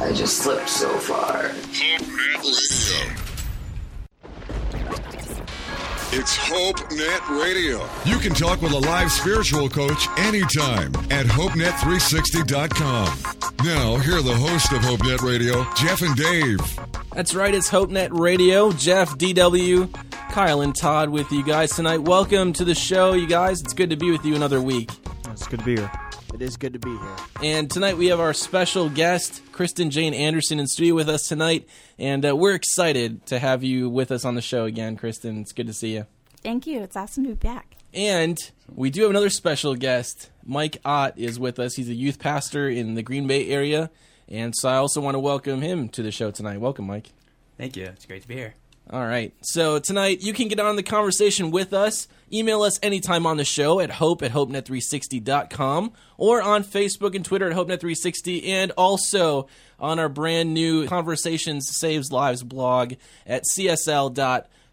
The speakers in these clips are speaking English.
I just slipped so far. It's HopeNet Radio. You can talk with a live spiritual coach anytime at HopeNet360.com. Now, here are the hosts of HopeNet Radio, Jeff and Dave. That's right, it's HopeNet Radio. Jeff, DW, Kyle, and Todd with you guys tonight. Welcome to the show, you guys. It's good to be with you another week. It's good to be here. It is good to be here. And tonight we have our special guest, Kristen Jane Anderson, in studio with us tonight. And uh, we're excited to have you with us on the show again, Kristen. It's good to see you. Thank you. It's awesome to be back. And we do have another special guest. Mike Ott is with us. He's a youth pastor in the Green Bay area. And so I also want to welcome him to the show tonight. Welcome, Mike. Thank you. It's great to be here. All right. So tonight you can get on the conversation with us. Email us anytime on the show at hope at hopenet360.com or on Facebook and Twitter at hopenet360 and also on our brand new Conversations Saves Lives blog at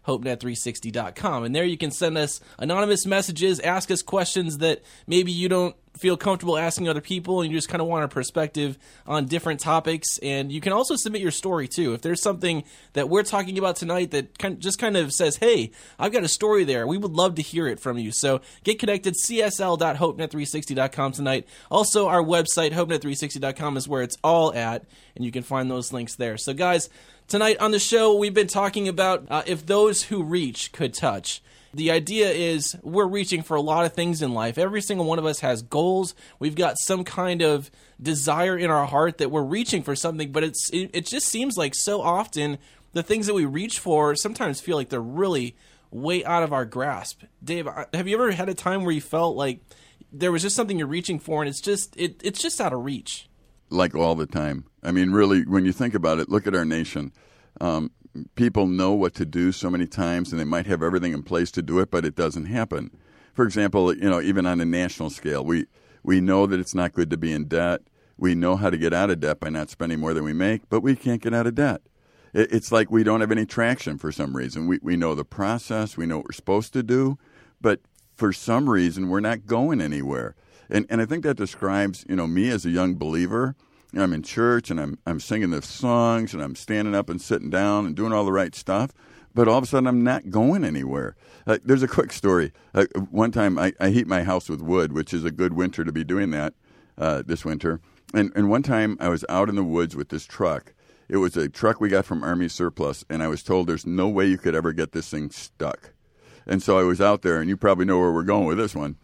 csl.hopenet360.com. And there you can send us anonymous messages, ask us questions that maybe you don't feel comfortable asking other people and you just kind of want a perspective on different topics. And you can also submit your story too. If there's something that we're talking about tonight that kind of just kind of says hey i've got a story there. We would love to hear it from you. So get connected csl.hopenet360.com tonight. Also our website hopenet360.com is where it's all at and you can find those links there. So guys tonight on the show we've been talking about uh, if those who reach could touch the idea is we're reaching for a lot of things in life. Every single one of us has goals. We've got some kind of desire in our heart that we're reaching for something, but it's it, it just seems like so often the things that we reach for sometimes feel like they're really way out of our grasp. Dave, have you ever had a time where you felt like there was just something you're reaching for and it's just it, it's just out of reach? Like all the time. I mean, really, when you think about it, look at our nation. Um, people know what to do so many times and they might have everything in place to do it, but it doesn't happen. For example, you know, even on a national scale, we, we know that it's not good to be in debt. We know how to get out of debt by not spending more than we make, but we can't get out of debt. It, it's like we don't have any traction for some reason. We, we know the process, we know what we're supposed to do, but for some reason we're not going anywhere. And, and I think that describes, you know, me as a young believer – know, I'm in church and I'm I'm singing the songs and I'm standing up and sitting down and doing all the right stuff, but all of a sudden I'm not going anywhere. Uh, there's a quick story. Uh, one time I, I heat my house with wood, which is a good winter to be doing that uh, this winter. And and one time I was out in the woods with this truck. It was a truck we got from Army Surplus, and I was told there's no way you could ever get this thing stuck. And so I was out there, and you probably know where we're going with this one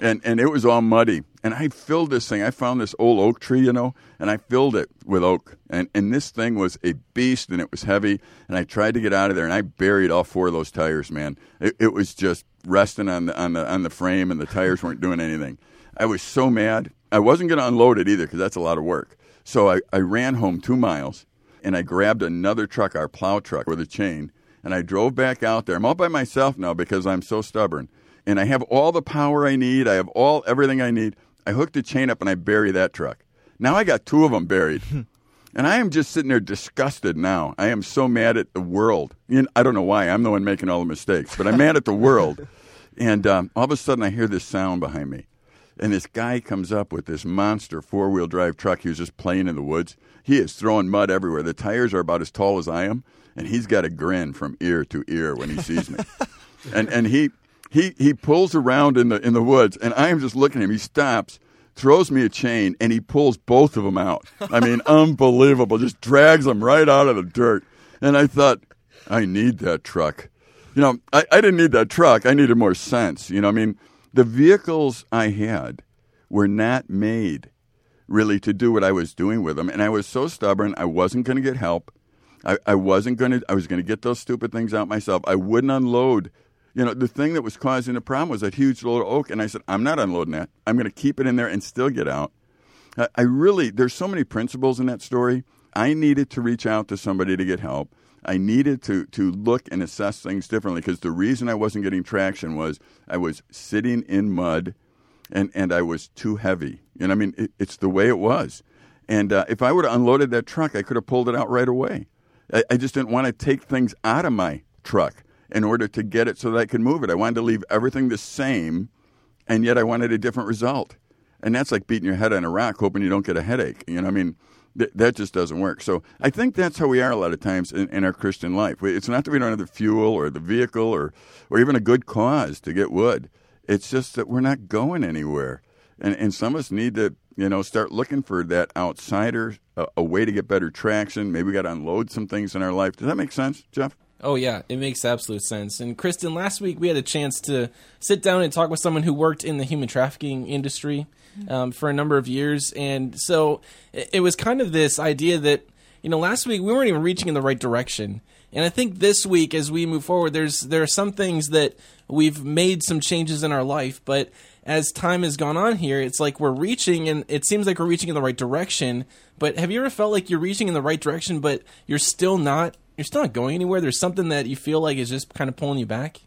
and and it was all muddy. And I filled this thing. I found this old oak tree, you know, and I filled it with oak. And and this thing was a beast, and it was heavy. And I tried to get out of there, and I buried all four of those tires. Man, it, it was just resting on the on the on the frame, and the tires weren't doing anything. I was so mad. I wasn't going to unload it either because that's a lot of work. So I, I ran home two miles, and I grabbed another truck, our plow truck, with a chain, and I drove back out there. I'm all by myself now because I'm so stubborn and I have all the power I need. I have all everything I need. I hook the chain up and I bury that truck. Now I got two of them buried. and I am just sitting there disgusted now. I am so mad at the world. You know, I don't know why. I'm the one making all the mistakes, but I'm mad at the world. And um, all of a sudden I hear this sound behind me. And this guy comes up with this monster four wheel drive truck. He was just playing in the woods. He is throwing mud everywhere. The tires are about as tall as I am. And he's got a grin from ear to ear when he sees me. and, and he, he he pulls around in the in the woods, and I am just looking at him. He stops, throws me a chain, and he pulls both of them out. I mean, unbelievable! Just drags them right out of the dirt. And I thought, I need that truck. You know, I, I didn't need that truck. I needed more sense. You know, I mean, the vehicles I had were not made really to do what I was doing with them, and I was so stubborn. I wasn't going to get help. I, I wasn't going to. I was going to get those stupid things out myself. I wouldn't unload you know, the thing that was causing the problem was that huge load of oak. And I said, I'm not unloading that. I'm going to keep it in there and still get out. I really, there's so many principles in that story. I needed to reach out to somebody to get help. I needed to to look and assess things differently because the reason I wasn't getting traction was I was sitting in mud, and and I was too heavy. And I mean, it, it's the way it was. And uh, if I would have unloaded that truck, I could have pulled it out right away. I, I just didn't want to take things out of my truck in order to get it so that I could move it. I wanted to leave everything the same, and yet I wanted a different result. And that's like beating your head on a rock, hoping you don't get a headache. You know, I mean, th- that just doesn't work. So I think that's how we are a lot of times in, in our Christian life. It's not that we don't have the fuel or the vehicle or, or even a good cause to get wood. It's just that we're not going anywhere. And, and some of us need to, you know, start looking for that outsider, a, a way to get better traction. Maybe we got to unload some things in our life. Does that make sense, Jeff? Oh yeah, it makes absolute sense. And Kristen, last week we had a chance to sit down and talk with someone who worked in the human trafficking industry um, for a number of years, and so it, it was kind of this idea that you know last week we weren't even reaching in the right direction. And I think this week, as we move forward, there's there are some things that we've made some changes in our life, but as time has gone on here, it's like we're reaching, and it seems like we're reaching in the right direction. But have you ever felt like you're reaching in the right direction, but you're still not you're still not going anywhere. There's something that you feel like is just kind of pulling you back.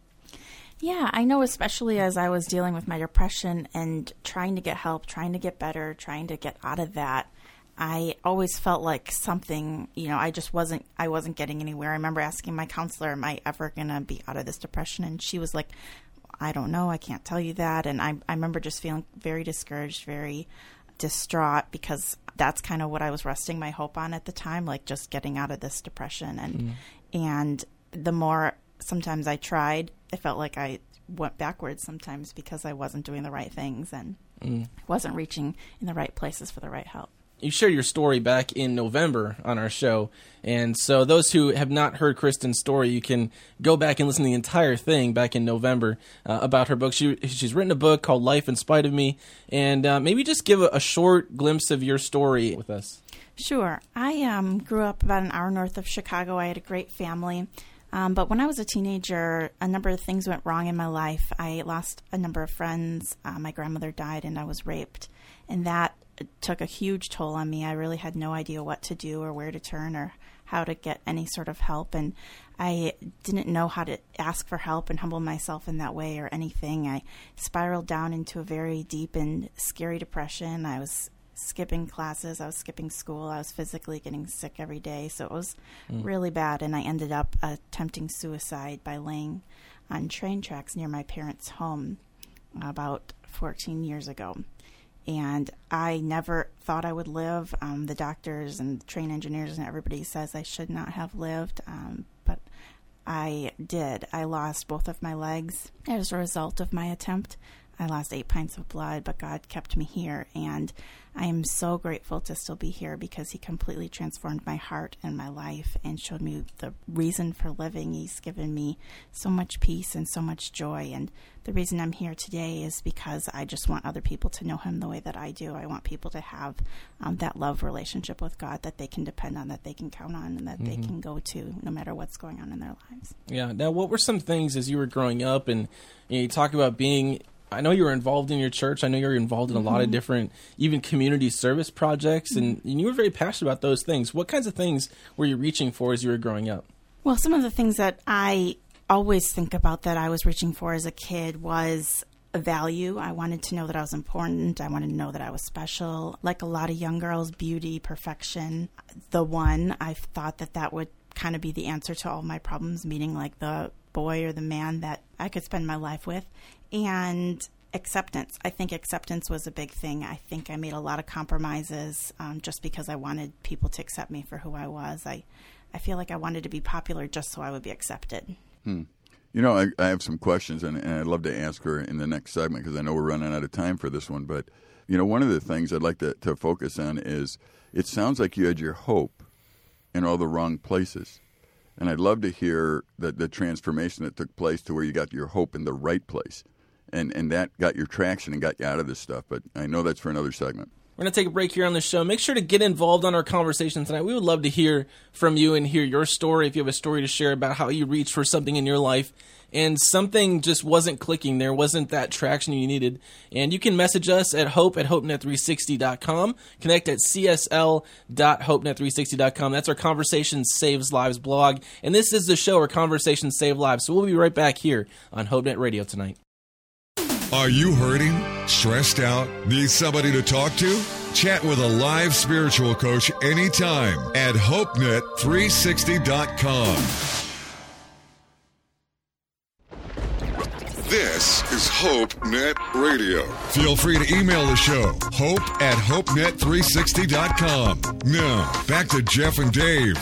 Yeah, I know, especially as I was dealing with my depression and trying to get help, trying to get better, trying to get out of that. I always felt like something, you know, I just wasn't, I wasn't getting anywhere. I remember asking my counselor, "Am I ever gonna be out of this depression?" And she was like, "I don't know. I can't tell you that." And I, I remember just feeling very discouraged, very distraught because that's kind of what I was resting my hope on at the time, like just getting out of this depression. And mm. and the more sometimes I tried, it felt like I went backwards sometimes because I wasn't doing the right things and mm. wasn't reaching in the right places for the right help you shared your story back in November on our show, and so those who have not heard Kristen's story, you can go back and listen to the entire thing back in November uh, about her book. She she's written a book called Life in Spite of Me, and uh, maybe just give a, a, short glimpse of your story with us. Sure, I um, grew up about an hour north of Chicago. I had a great family. Um, but when I was a teenager, a number of things went wrong in my life. I lost a number of friends. Uh, my grandmother died, and I was raped. And that took a huge toll on me. I really had no idea what to do or where to turn or how to get any sort of help. And I didn't know how to ask for help and humble myself in that way or anything. I spiraled down into a very deep and scary depression. I was skipping classes, I was skipping school, I was physically getting sick every day. So it was mm. really bad. And I ended up attempting suicide by laying on train tracks near my parents' home about 14 years ago and I never thought I would live. Um, the doctors and train engineers and everybody says I should not have lived, um, but I did. I lost both of my legs as a result of my attempt. I lost eight pints of blood, but God kept me here, and I am so grateful to still be here because He completely transformed my heart and my life and showed me the reason for living. He's given me so much peace and so much joy. And the reason I'm here today is because I just want other people to know Him the way that I do. I want people to have um, that love relationship with God that they can depend on, that they can count on, and that mm-hmm. they can go to no matter what's going on in their lives. Yeah. Now, what were some things as you were growing up and you, know, you talk about being I know you were involved in your church. I know you're involved in a mm-hmm. lot of mm-hmm. different, even community service projects, and, and you were very passionate about those things. What kinds of things were you reaching for as you were growing up? Well, some of the things that I always think about that I was reaching for as a kid was a value. I wanted to know that I was important. I wanted to know that I was special. Like a lot of young girls, beauty, perfection, the one. I thought that that would kind of be the answer to all my problems, meaning like the boy or the man that I could spend my life with and acceptance. I think acceptance was a big thing. I think I made a lot of compromises um, just because I wanted people to accept me for who I was. I, I feel like I wanted to be popular just so I would be accepted. Hmm. You know, I, I, have some questions, and, and, I'd love to ask her in the next segment because I know we're running out of time for this one. But, you know, one of the things I'd like to, to focus on is it sounds like you had your hope in all the wrong places. And I'd love to hear the, the transformation that took place to where you got your hope in the right place and and that got your traction and got you out of this stuff. But I know that's for another segment. We're going to take a break here on the show. Make sure to get involved on our conversation tonight. We would love to hear from you and hear your story if you have a story to share about how you reached for something in your life and something just wasn't clicking. There wasn't that traction you needed. And you can message us at hope at hopenet360.com. Connect at csl.hopenet360.com. That's our Conversation Saves Lives blog. And this is the show where conversations save lives. So we'll be right back here on HopeNet Radio tonight. Are you hurting? Stressed out? Need somebody to talk to? Chat with a live spiritual coach anytime at HopeNet360.com. This is Hope Net Radio. Feel free to email the show, hope at hopenet360.com. Now, back to Jeff and Dave.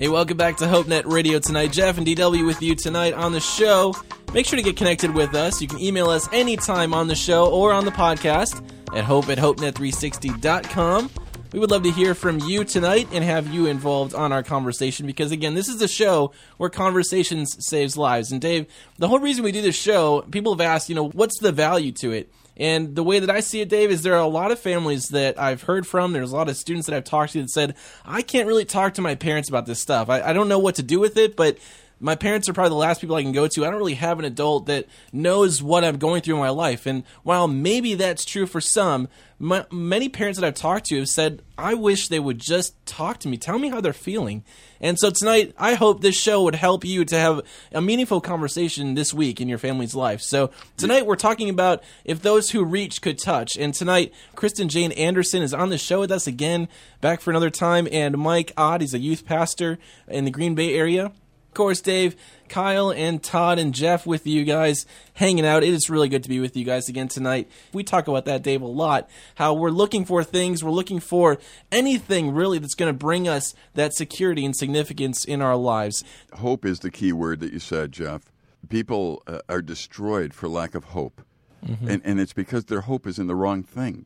Hey, welcome back to HopeNet Radio tonight. Jeff and DW with you tonight on the show. Make sure to get connected with us. You can email us anytime on the show or on the podcast at hope at hopenet360.com. We would love to hear from you tonight and have you involved on our conversation because, again, this is a show where conversations saves lives. And, Dave, the whole reason we do this show, people have asked, you know, what's the value to it? And the way that I see it, Dave, is there are a lot of families that I've heard from. There's a lot of students that I've talked to that said, I can't really talk to my parents about this stuff. I, I don't know what to do with it, but my parents are probably the last people I can go to. I don't really have an adult that knows what I'm going through in my life. And while maybe that's true for some, my, many parents that I've talked to have said, I wish they would just talk to me, tell me how they're feeling. And so tonight, I hope this show would help you to have a meaningful conversation this week in your family's life. So tonight, we're talking about if those who reach could touch. And tonight, Kristen Jane Anderson is on the show with us again, back for another time. And Mike Ott, he's a youth pastor in the Green Bay area. Of course, Dave, Kyle, and Todd and Jeff with you guys hanging out. It is really good to be with you guys again tonight. We talk about that, Dave, a lot. How we're looking for things, we're looking for anything really that's going to bring us that security and significance in our lives. Hope is the key word that you said, Jeff. People uh, are destroyed for lack of hope. Mm-hmm. And, and it's because their hope is in the wrong thing.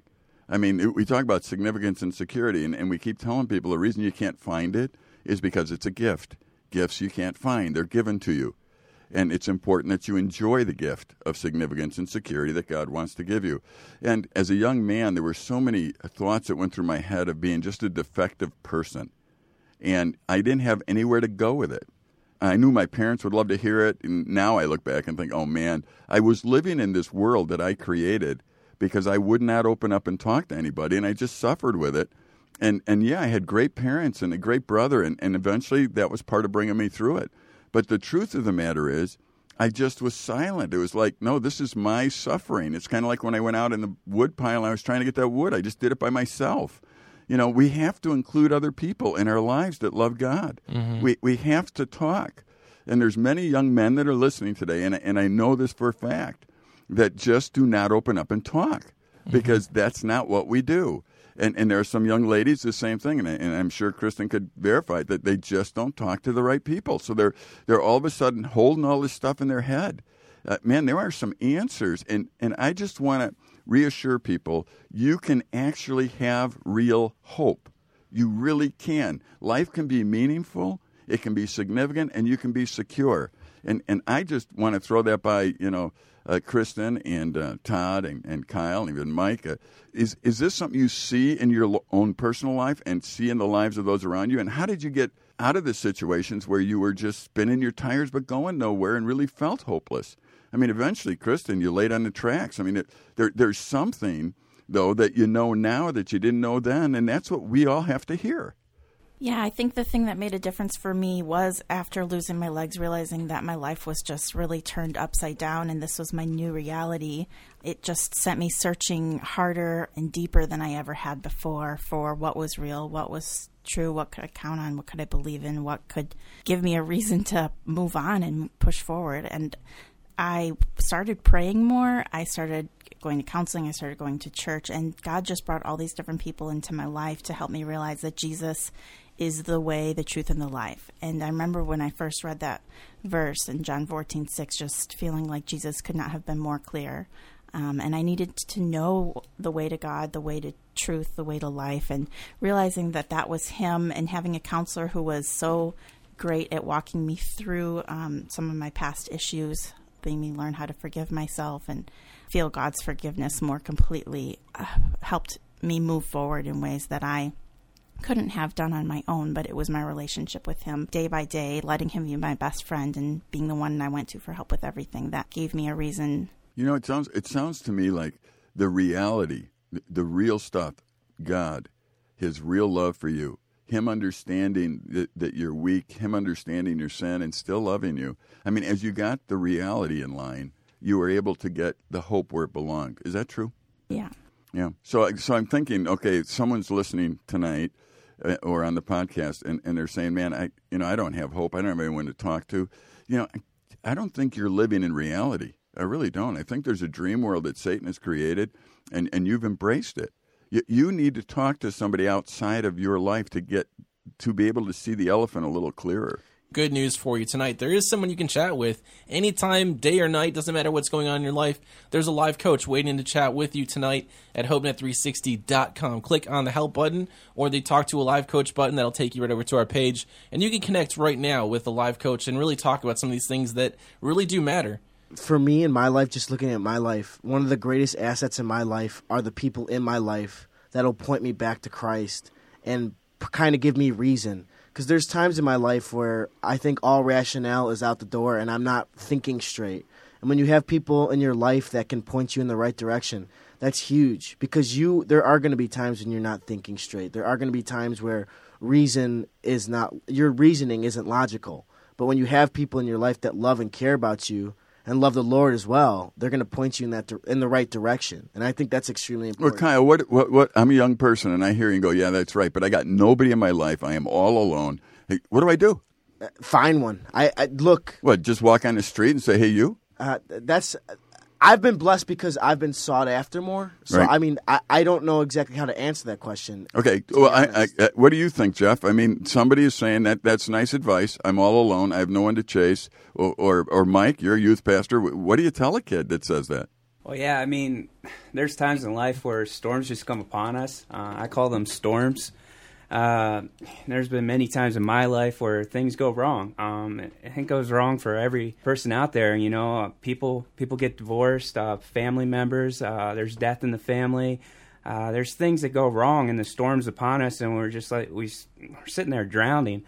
I mean, we talk about significance and security, and, and we keep telling people the reason you can't find it is because it's a gift gifts you can't find. They're given to you. And it's important that you enjoy the gift of significance and security that God wants to give you. And as a young man, there were so many thoughts that went through my head of being just a defective person. And I didn't have anywhere to go with it. I knew my parents would love to hear it. And now I look back and think, oh man, I was living in this world that I created because I would not open up and talk to anybody. And I just suffered with it and and yeah, I had great parents and a great brother, and, and eventually that was part of bringing me through it. But the truth of the matter is, I just was silent. It was like, no, this is my suffering. It's kind of like when I went out in the wood pile and I was trying to get that wood. I just did it by myself. You know, we have to include other people in our lives that love God. Mm-hmm. We we have to talk. And there's many young men that are listening today, and and I know this for a fact that just do not open up and talk mm-hmm. because that's not what we do and and there are some young ladies the same thing, and, and I'm sure Kristen could verify that they just don't talk to the right people. So they're they're all of a sudden holding all this stuff in their head. Uh, man, there are some answers, and and I just want to reassure people: you can actually have real hope. You really can. Life can be meaningful. It can be significant, and you can be secure. And and I just want to throw that by you know uh, Kristen and uh, Todd and, and Kyle and even Mike. Uh, is is this something you see in your own personal life and see in the lives of those around you? And how did you get out of the situations where you were just spinning your tires but going nowhere and really felt hopeless? I mean, eventually, Kristen, you laid on the tracks. I mean, it, there, there's something though that you know now that you didn't know then, and that's what we all have to hear. Yeah, I think the thing that made a difference for me was after losing my legs, realizing that my life was just really turned upside down and this was my new reality. It just sent me searching harder and deeper than I ever had before for what was real, what was true, what could I count on, what could I believe in, what could give me a reason to move on and push forward. And I started praying more. I started going to counseling. I started going to church. And God just brought all these different people into my life to help me realize that Jesus is the way, the truth, and the life. And I remember when I first read that verse in John 14, 6, just feeling like Jesus could not have been more clear. Um, and I needed to know the way to God, the way to truth, the way to life, and realizing that that was Him, and having a counselor who was so great at walking me through um, some of my past issues, helping me learn how to forgive myself and feel God's forgiveness more completely, uh, helped me move forward in ways that I couldn't have done on my own, but it was my relationship with him day by day, letting him be my best friend and being the one I went to for help with everything that gave me a reason. You know, it sounds it sounds to me like the reality, the, the real stuff, God, his real love for you, him understanding that, that you're weak, him understanding your sin and still loving you. I mean, as you got the reality in line, you were able to get the hope where it belonged. Is that true? Yeah. Yeah. So, so I'm thinking, okay, someone's listening tonight Uh, or on the podcast, and, and they're saying, "Man, I, you know, I don't have hope. I don't have anyone to talk to." You know, I, I don't think you're living in reality. I really don't. I think there's a dream world that Satan has created, and, and you've embraced it. You, you need to talk to somebody outside of your life to get to be able to see the elephant a little clearer good news for you tonight. There is someone you can chat with anytime, day or night, doesn't matter what's going on in your life. There's a live coach waiting to chat with you tonight at HopeNet360.com. Click on the help button or the talk to a live coach button. That'll take you right over to our page. And you can connect right now with the live coach and really talk about some of these things that really do matter. For me in my life, just looking at my life, one of the greatest assets in my life are the people in my life that'll point me back to Christ and kind of give me reason because there's times in my life where I think all rationale is out the door and I'm not thinking straight. And when you have people in your life that can point you in the right direction, that's huge because you there are going to be times when you're not thinking straight. There are going to be times where reason is not your reasoning isn't logical. But when you have people in your life that love and care about you and love the Lord as well, they're going to point you in that in the right direction. And I think that's extremely important. Well, Kyle, what, what, what? I'm a young person, and I hear you go, "Yeah, that's right," but I got nobody in my life. I am all alone. Hey, what do I do? Uh, find one. I, I look. What? Just walk on the street and say, "Hey, you." Uh, that's I've been blessed because I've been sought after more. So Right. I mean, I, I don't know exactly how to answer that question. Okay. Well, I, I, uh, what do you think, Jeff? I mean, somebody is saying that that's nice advice. I'm all alone. I have no one to chase. Or, or, or Mike, you're a youth pastor. What do you tell a kid that says that? Well, yeah, I mean, there's times in life where storms just come upon us. Uh, I call them storms. Uh, there's been many times in my life where things go wrong. Um, I think it goes wrong for every person out there. You know, uh, people people get divorced, uh, family members. Uh, there's death in the family. Uh, there's things that go wrong, and the storms upon us, and we're just like we, we're sitting there drowning.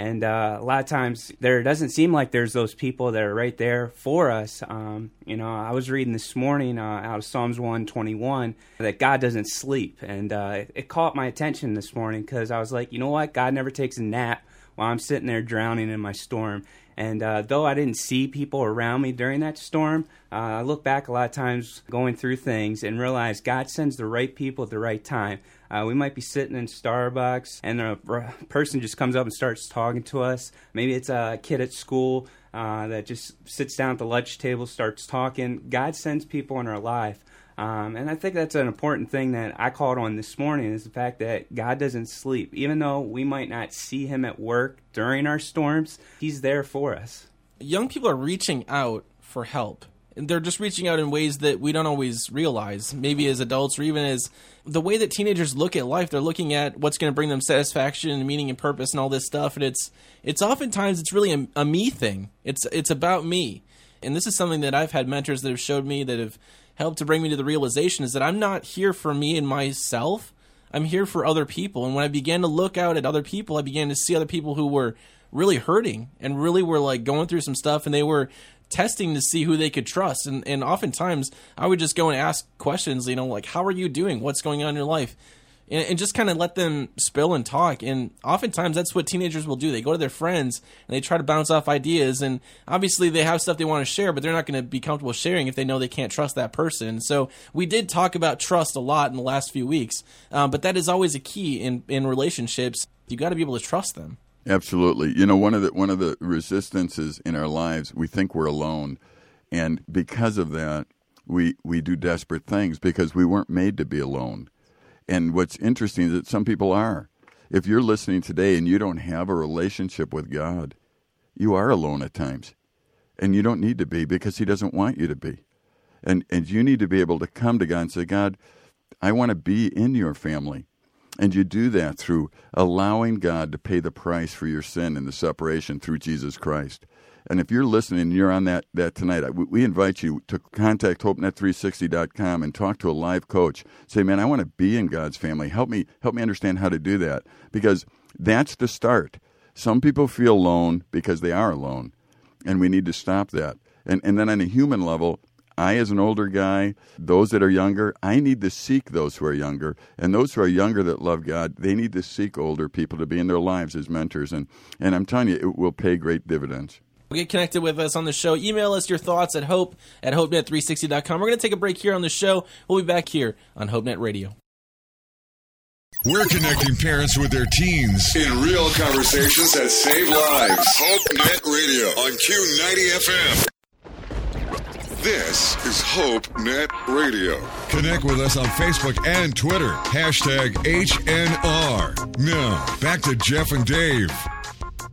And uh, a lot of times there doesn't seem like there's those people that are right there for us. Um, you know, I was reading this morning uh, out of Psalms 121 that God doesn't sleep. And uh, it, it caught my attention this morning because I was like, you know what? God never takes a nap while I'm sitting there drowning in my storm. And uh, though I didn't see people around me during that storm, uh, I look back a lot of times going through things and realize God sends the right people at the right time. Uh, we might be sitting in Starbucks and a person just comes up and starts talking to us. Maybe it's a kid at school uh, that just sits down at the lunch table, starts talking. God sends people in our life. Um, and I think that's an important thing that I called on this morning is the fact that God doesn't sleep. Even though we might not see Him at work during our storms, He's there for us. young people are reaching out for help. They're just reaching out in ways that we don't always realize, maybe as adults or even as the way that teenagers look at life. They're looking at what's going to bring them satisfaction and meaning and purpose and all this stuff. And it's it's oftentimes it's really a, a me thing. It's it's about me. And this is something that I've had mentors that have showed me that have helped to bring me to the realization is that I'm not here for me and myself. I'm here for other people. And when I began to look out at other people, I began to see other people who were really hurting and really were like going through some stuff and they were testing to see who they could trust. And, and oftentimes I would just go and ask questions, you know, like, how are you doing? What's going on in your life? And, and just kind of let them spill and talk. And oftentimes that's what teenagers will do. They go to their friends and they try to bounce off ideas. And obviously they have stuff they want to share, but they're not going to be comfortable sharing if they know they can't trust that person. So we did talk about trust a lot in the last few weeks. Um, but that is always a key in, in relationships. You got to be able to trust them. Absolutely. You know, one of the one of the resistances in our lives, we think we're alone, and because of that, we we do desperate things because we weren't made to be alone. And what's interesting is that some people are. If you're listening today and you don't have a relationship with God, you are alone at times. And you don't need to be because he doesn't want you to be. And and you need to be able to come to God and say, God, I want to be in your family. And you do that through allowing God to pay the price for your sin and the separation through Jesus Christ. And if you're listening and you're on that, that tonight, we invite you to contact HopeNet360.com and talk to a live coach. Say, man, I want to be in God's family. Help me, help me understand how to do that. Because that's the start. Some people feel alone because they are alone. And we need to stop that. And, and then on a human level, I, as an older guy, those that are younger, I need to seek those who are younger. And those who are younger that love God, they need to seek older people to be in their lives as mentors. And, and I'm telling you, it will pay great dividends. Get connected with us on the show. Email us your thoughts at hope at hopenet360.com. We're going to take a break here on the show. We'll be back here on HopeNet Radio. We're connecting parents with their teens in real conversations that save lives. HopeNet Radio on Q90 FM. This is HopeNet Radio. Connect with us on Facebook and Twitter. Hashtag HNR. Now, back to Jeff and Dave.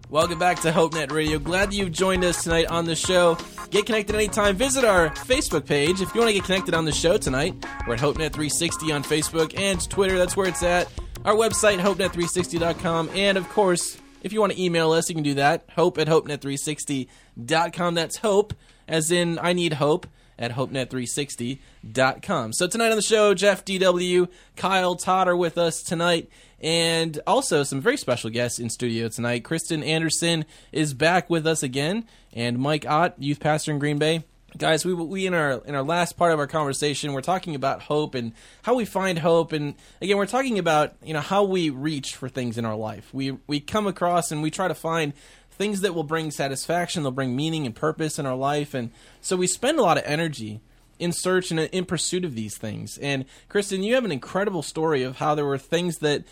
Welcome back to HopeNet Radio. Glad that you've joined us tonight on the show. Get connected anytime. Visit our Facebook page if you want to get connected on the show tonight. We're at HopeNet360 on Facebook and Twitter. That's where it's at. Our website, HopeNet360.com. And of course, if you want to email us, you can do that. Hope at HopeNet360.com. That's hope, as in I need hope at HopeNet360.com. So tonight on the show, Jeff DW, Kyle Todd are with us tonight. And also some very special guests in studio tonight. Kristen Anderson is back with us again, and Mike Ott, youth pastor in Green Bay. Guys, we we in our in our last part of our conversation, we're talking about hope and how we find hope, and again, we're talking about you know how we reach for things in our life. We we come across and we try to find things that will bring satisfaction, they'll bring meaning and purpose in our life, and so we spend a lot of energy in search and in pursuit of these things. And Kristen, you have an incredible story of how there were things that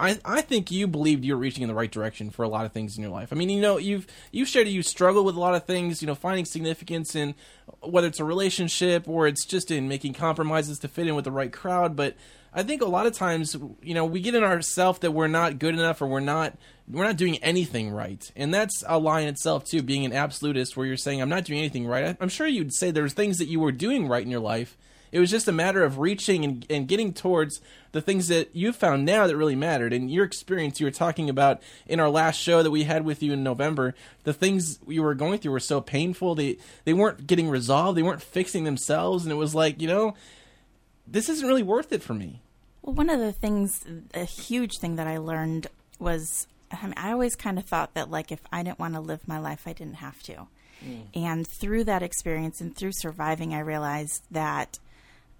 I, I think you believed you were reaching in the right direction for a lot of things in your life. I mean, you know, you've you've shared you struggle with a lot of things, you know, finding significance in whether it's a relationship or it's just in making compromises to fit in with the right crowd. But I think a lot of times, you know, we get in ourself that we're not good enough or we're not we're not doing anything right, and that's a lie in itself too. Being an absolutist, where you're saying I'm not doing anything right. I'm sure you'd say there's things that you were doing right in your life it was just a matter of reaching and, and getting towards the things that you found now that really mattered. And your experience, you were talking about in our last show that we had with you in November, the things you were going through were so painful. They they weren't getting resolved. They weren't fixing themselves, and it was like you know, this isn't really worth it for me. Well, one of the things, a huge thing that I learned was, I, mean, I always kind of thought that like if I didn't want to live my life, I didn't have to. Mm. And through that experience and through surviving, I realized that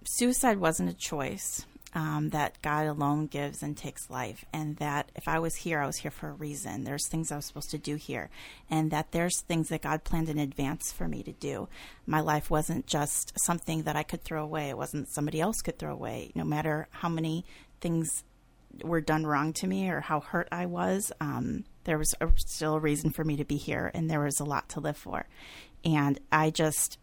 suicide wasn't a choice. Um, that God alone gives and takes life, and that if I was here, I was here for a reason. There's things I was supposed to do here, and that there's things that God planned in advance for me to do. My life wasn't just something that I could throw away, it wasn't somebody else could throw away. No matter how many things were done wrong to me or how hurt I was, um, there was a, still a reason for me to be here, and there was a lot to live for. And I just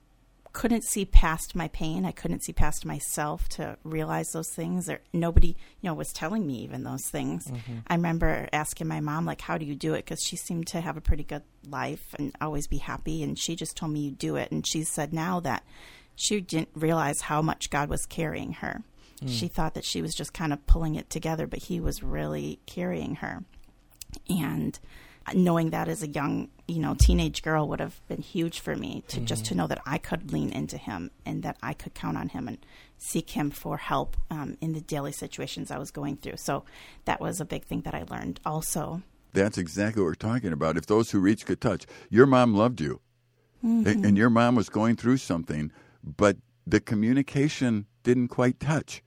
couldn't see past my pain. I couldn't see past myself to realize those things. There, nobody, you know, was telling me even those things. Mm-hmm. I remember asking my mom, like, "How do you do it?" Because she seemed to have a pretty good life and always be happy, and she just told me, "You do it." And she said now that she didn't realize how much God was carrying her. Mm. She thought that she was just kind of pulling it together, but He was really carrying her. And knowing that as a young, you know, teenage girl would have been huge for me to mm-hmm. just to know that I could lean into him and that I could count on him and seek him for help um, in the daily situations I was going through. So that was a big thing that I learned also. That's exactly what we're talking about. If those who reach could touch, your mom loved you, mm-hmm. and your mom was going through something, but the communication didn't quite touch.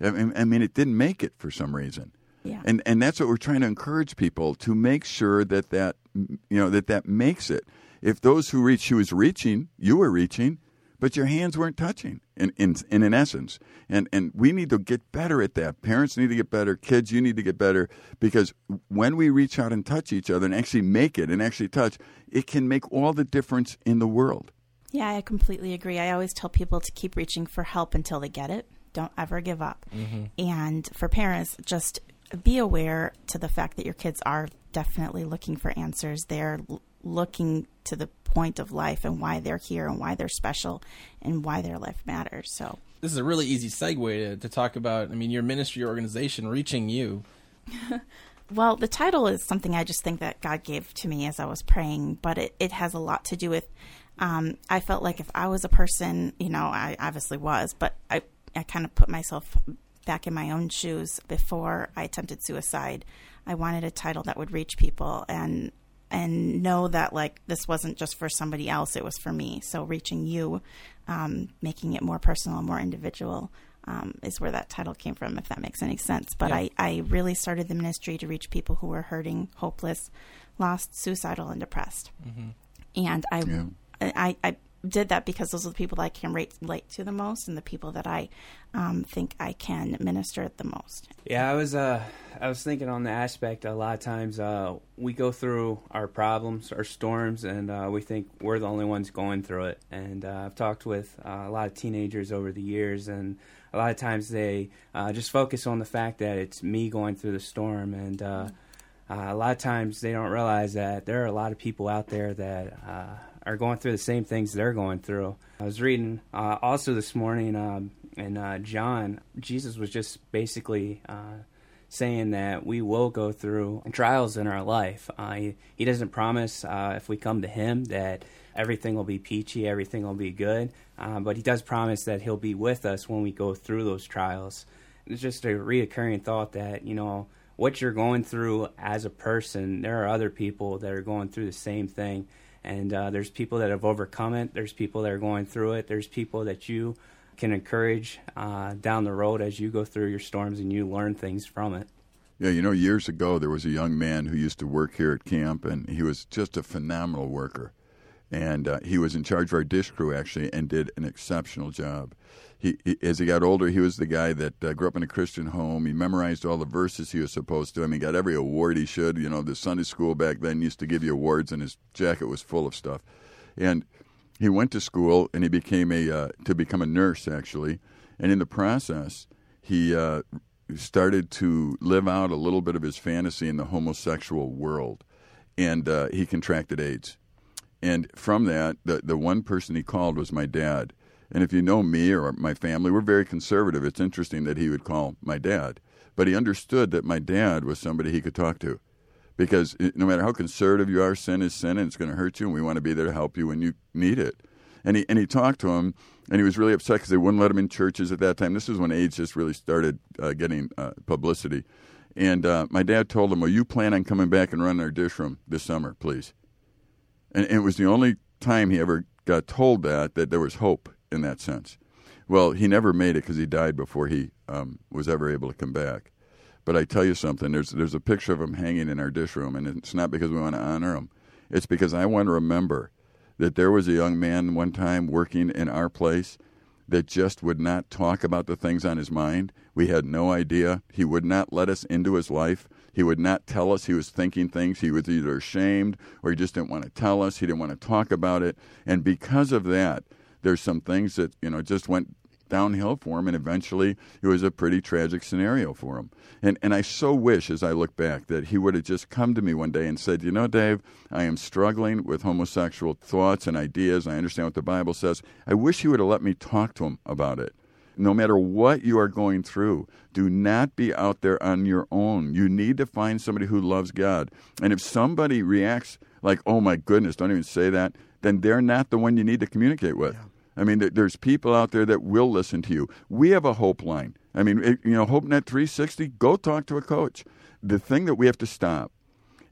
I mean, it didn't make it for some reason. Yeah. And and that's what we're trying to encourage people to make sure that that you know that that makes it. If those who reach, she was reaching, you were reaching, but your hands weren't touching. In in in, in essence, and and we need to get better at that. Parents need to get better. Kids, you need to get better because when we reach out and touch each other and actually make it and actually touch, it can make all the difference in the world. Yeah, I completely agree. I always tell people to keep reaching for help until they get it. Don't ever give up. Mm-hmm. And for parents, just be aware to the fact that your kids are definitely looking for answers. They're l- looking to the point of life and why they're here and why they're special and why their life matters. So this is a really easy segue to, to talk about. I mean, your ministry, your organization, reaching you. Well, the title is something I just think that God gave to me as I was praying, but it, it has a lot to do with. Um, I felt like if I was a person, you know, I obviously was, but I, I kind of put myself back in my own shoes before I attempted suicide. I wanted a title that would reach people and and know that like this wasn't just for somebody else; it was for me. So reaching you, um, making it more personal, more individual um, is where that title came from, if that makes any sense. But yeah. I, I really started the ministry to reach people who were hurting, hopeless, lost, suicidal, and depressed. Mm-hmm. And I, yeah. I, I did that because those are the people that I can relate to the most, and the people that I um, think I can minister the most. Yeah, I was uh, I was thinking on the aspect. A lot of times uh, we go through our problems, our storms, and uh, we think we're the only ones going through it. And uh, I've talked with uh, a lot of teenagers over the years, and a lot of times they uh, just focus on the fact that it's me going through the storm, and uh, uh, a lot of times they don't realize that there are a lot of people out there that uh, are going through the same things they're going through. I was reading uh, also this morning um, in uh, John, Jesus was just basically saying that we will go through trials in our life. Uh, he, he, doesn't promise uh, if we come to him that everything will be peachy, everything will be good. Uh, but he does promise that he'll be with us when we go through those trials. It's just a reoccurring thought that, you know, what you're going through as a person, there are other people that are going through the same thing. And uh, there's people that have overcome it, there's people that are going through it, there's people that you can encourage uh, down the road as you go through your storms and you learn things from it. Yeah, you know, years ago there was a young man who used to work here at camp, and he was just a phenomenal worker and uh, he was in charge of our dish crew actually and did an exceptional job. He, he as he got older, he was the guy that uh, grew up in a Christian home. He memorized all the verses he was supposed to. I mean, got every award he should. You know, the Sunday school back then used to give you awards, and his jacket was full of stuff. And he went to school and he became a uh, to become a nurse actually, and in the process, he uh, started to live out a little bit of his fantasy in the homosexual world, and uh, he contracted AIDS and from that, the, the one person he called was my dad. And if you know me or my family, we're very conservative. It's interesting that he would call my dad. But he understood that my dad was somebody he could talk to. Because no matter how conservative you are, sin is sin and it's going to hurt you, and we want to be there to help you when you need it. And he, and he talked to him, and he was really upset because they wouldn't let him in churches at that time. This is when AIDS just really started uh, getting uh, publicity. And uh, my dad told him, Well, you plan on coming back and running our dish room this summer, please and, and it was the only time he ever got told that that there was hope in that sense. Well, he never made it because he died before he um, was ever able to come back. But I tell you something, there's there's a picture of him hanging in our dish room, and it's not because we want to honor him. It's because I want to remember that there was a young man one time working in our place that just would not talk about the things on his mind. We had no idea. He would not let us into his life. He would not tell us he was thinking things. He was either ashamed or he just didn't want to tell us. He didn't want to talk about it. And because of that, there's some things that, you know, just went downhill for him and eventually it was a pretty tragic scenario for him. And and I so wish as I look back that he would have just come to me one day and said, "You know, Dave, I am struggling with homosexual thoughts and ideas. I understand what the Bible says. I wish he would have let me talk to him about it." no matter what you are going through, do not be out there on your own. You need to find somebody who loves God. And if somebody reacts like, oh my goodness, don't even say that, then they're not the one you need to communicate with. Yeah. I mean, there's people out there that will listen to you. We have a hope line. I mean, you know, HopeNet 360, go talk to a coach. The thing that we have to stop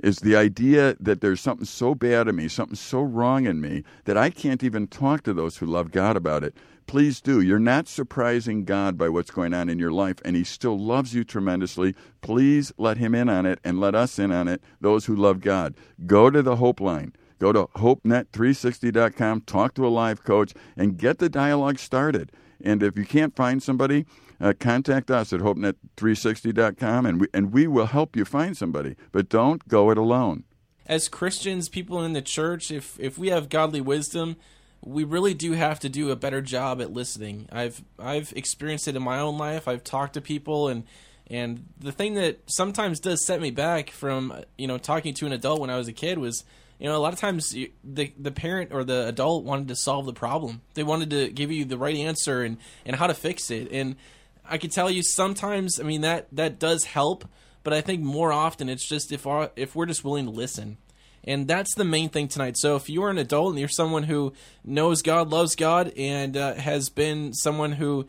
is the idea that there's something so bad in me, something so wrong in me, that I can't even talk to those who love God about it please do. You're not surprising God by what's going on in your life, and He still loves you tremendously. Please let Him in on it and let us in on it, those who love God. Go to the Hope Line. Go to hopenet360.com, talk to a live coach, and get the dialogue started. And if you can't find somebody, uh, contact us at hopenet360.com, and we, and we will help you find somebody. But don't go it alone. As Christians, people in the church, if if we have godly wisdom, we really do have to do a better job at listening. I've I've experienced it in my own life. I've talked to people and And the thing that sometimes does set me back from you know talking to an adult when I was a kid was you know a lot of times you, the the parent or the adult wanted to solve the problem. They wanted to give you the right answer and and how to fix it. And I can tell you sometimes I mean that that does help, but I think more often it's just if our, if we're just willing to listen. And that's the main thing tonight. So if you're an adult and you're someone who knows God, loves God, and uh, has been someone who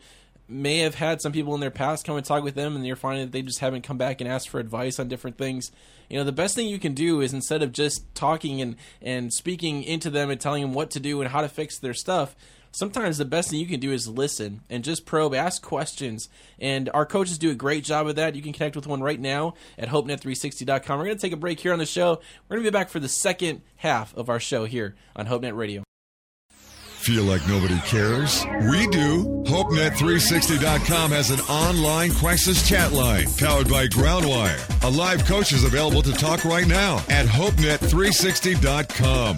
may have had some people in their past come and talk with them and you're finding that they just haven't come back and asked for advice on different things. You know the best thing you can do is instead of just talking and and speaking into them and telling them what to do and how to fix their stuff sometimes the best thing you can do is listen and just probe ask questions. And our coaches do a great job of that. You can connect with one right now at hopenet360.com we're going to take a break here on the show. We're going to be back for the second half of our show here on hopenet radio Feel like nobody cares? We do. HopeNet360.com has an online crisis chat line powered by Groundwire. A live coach is available to talk right now at HopeNet360.com.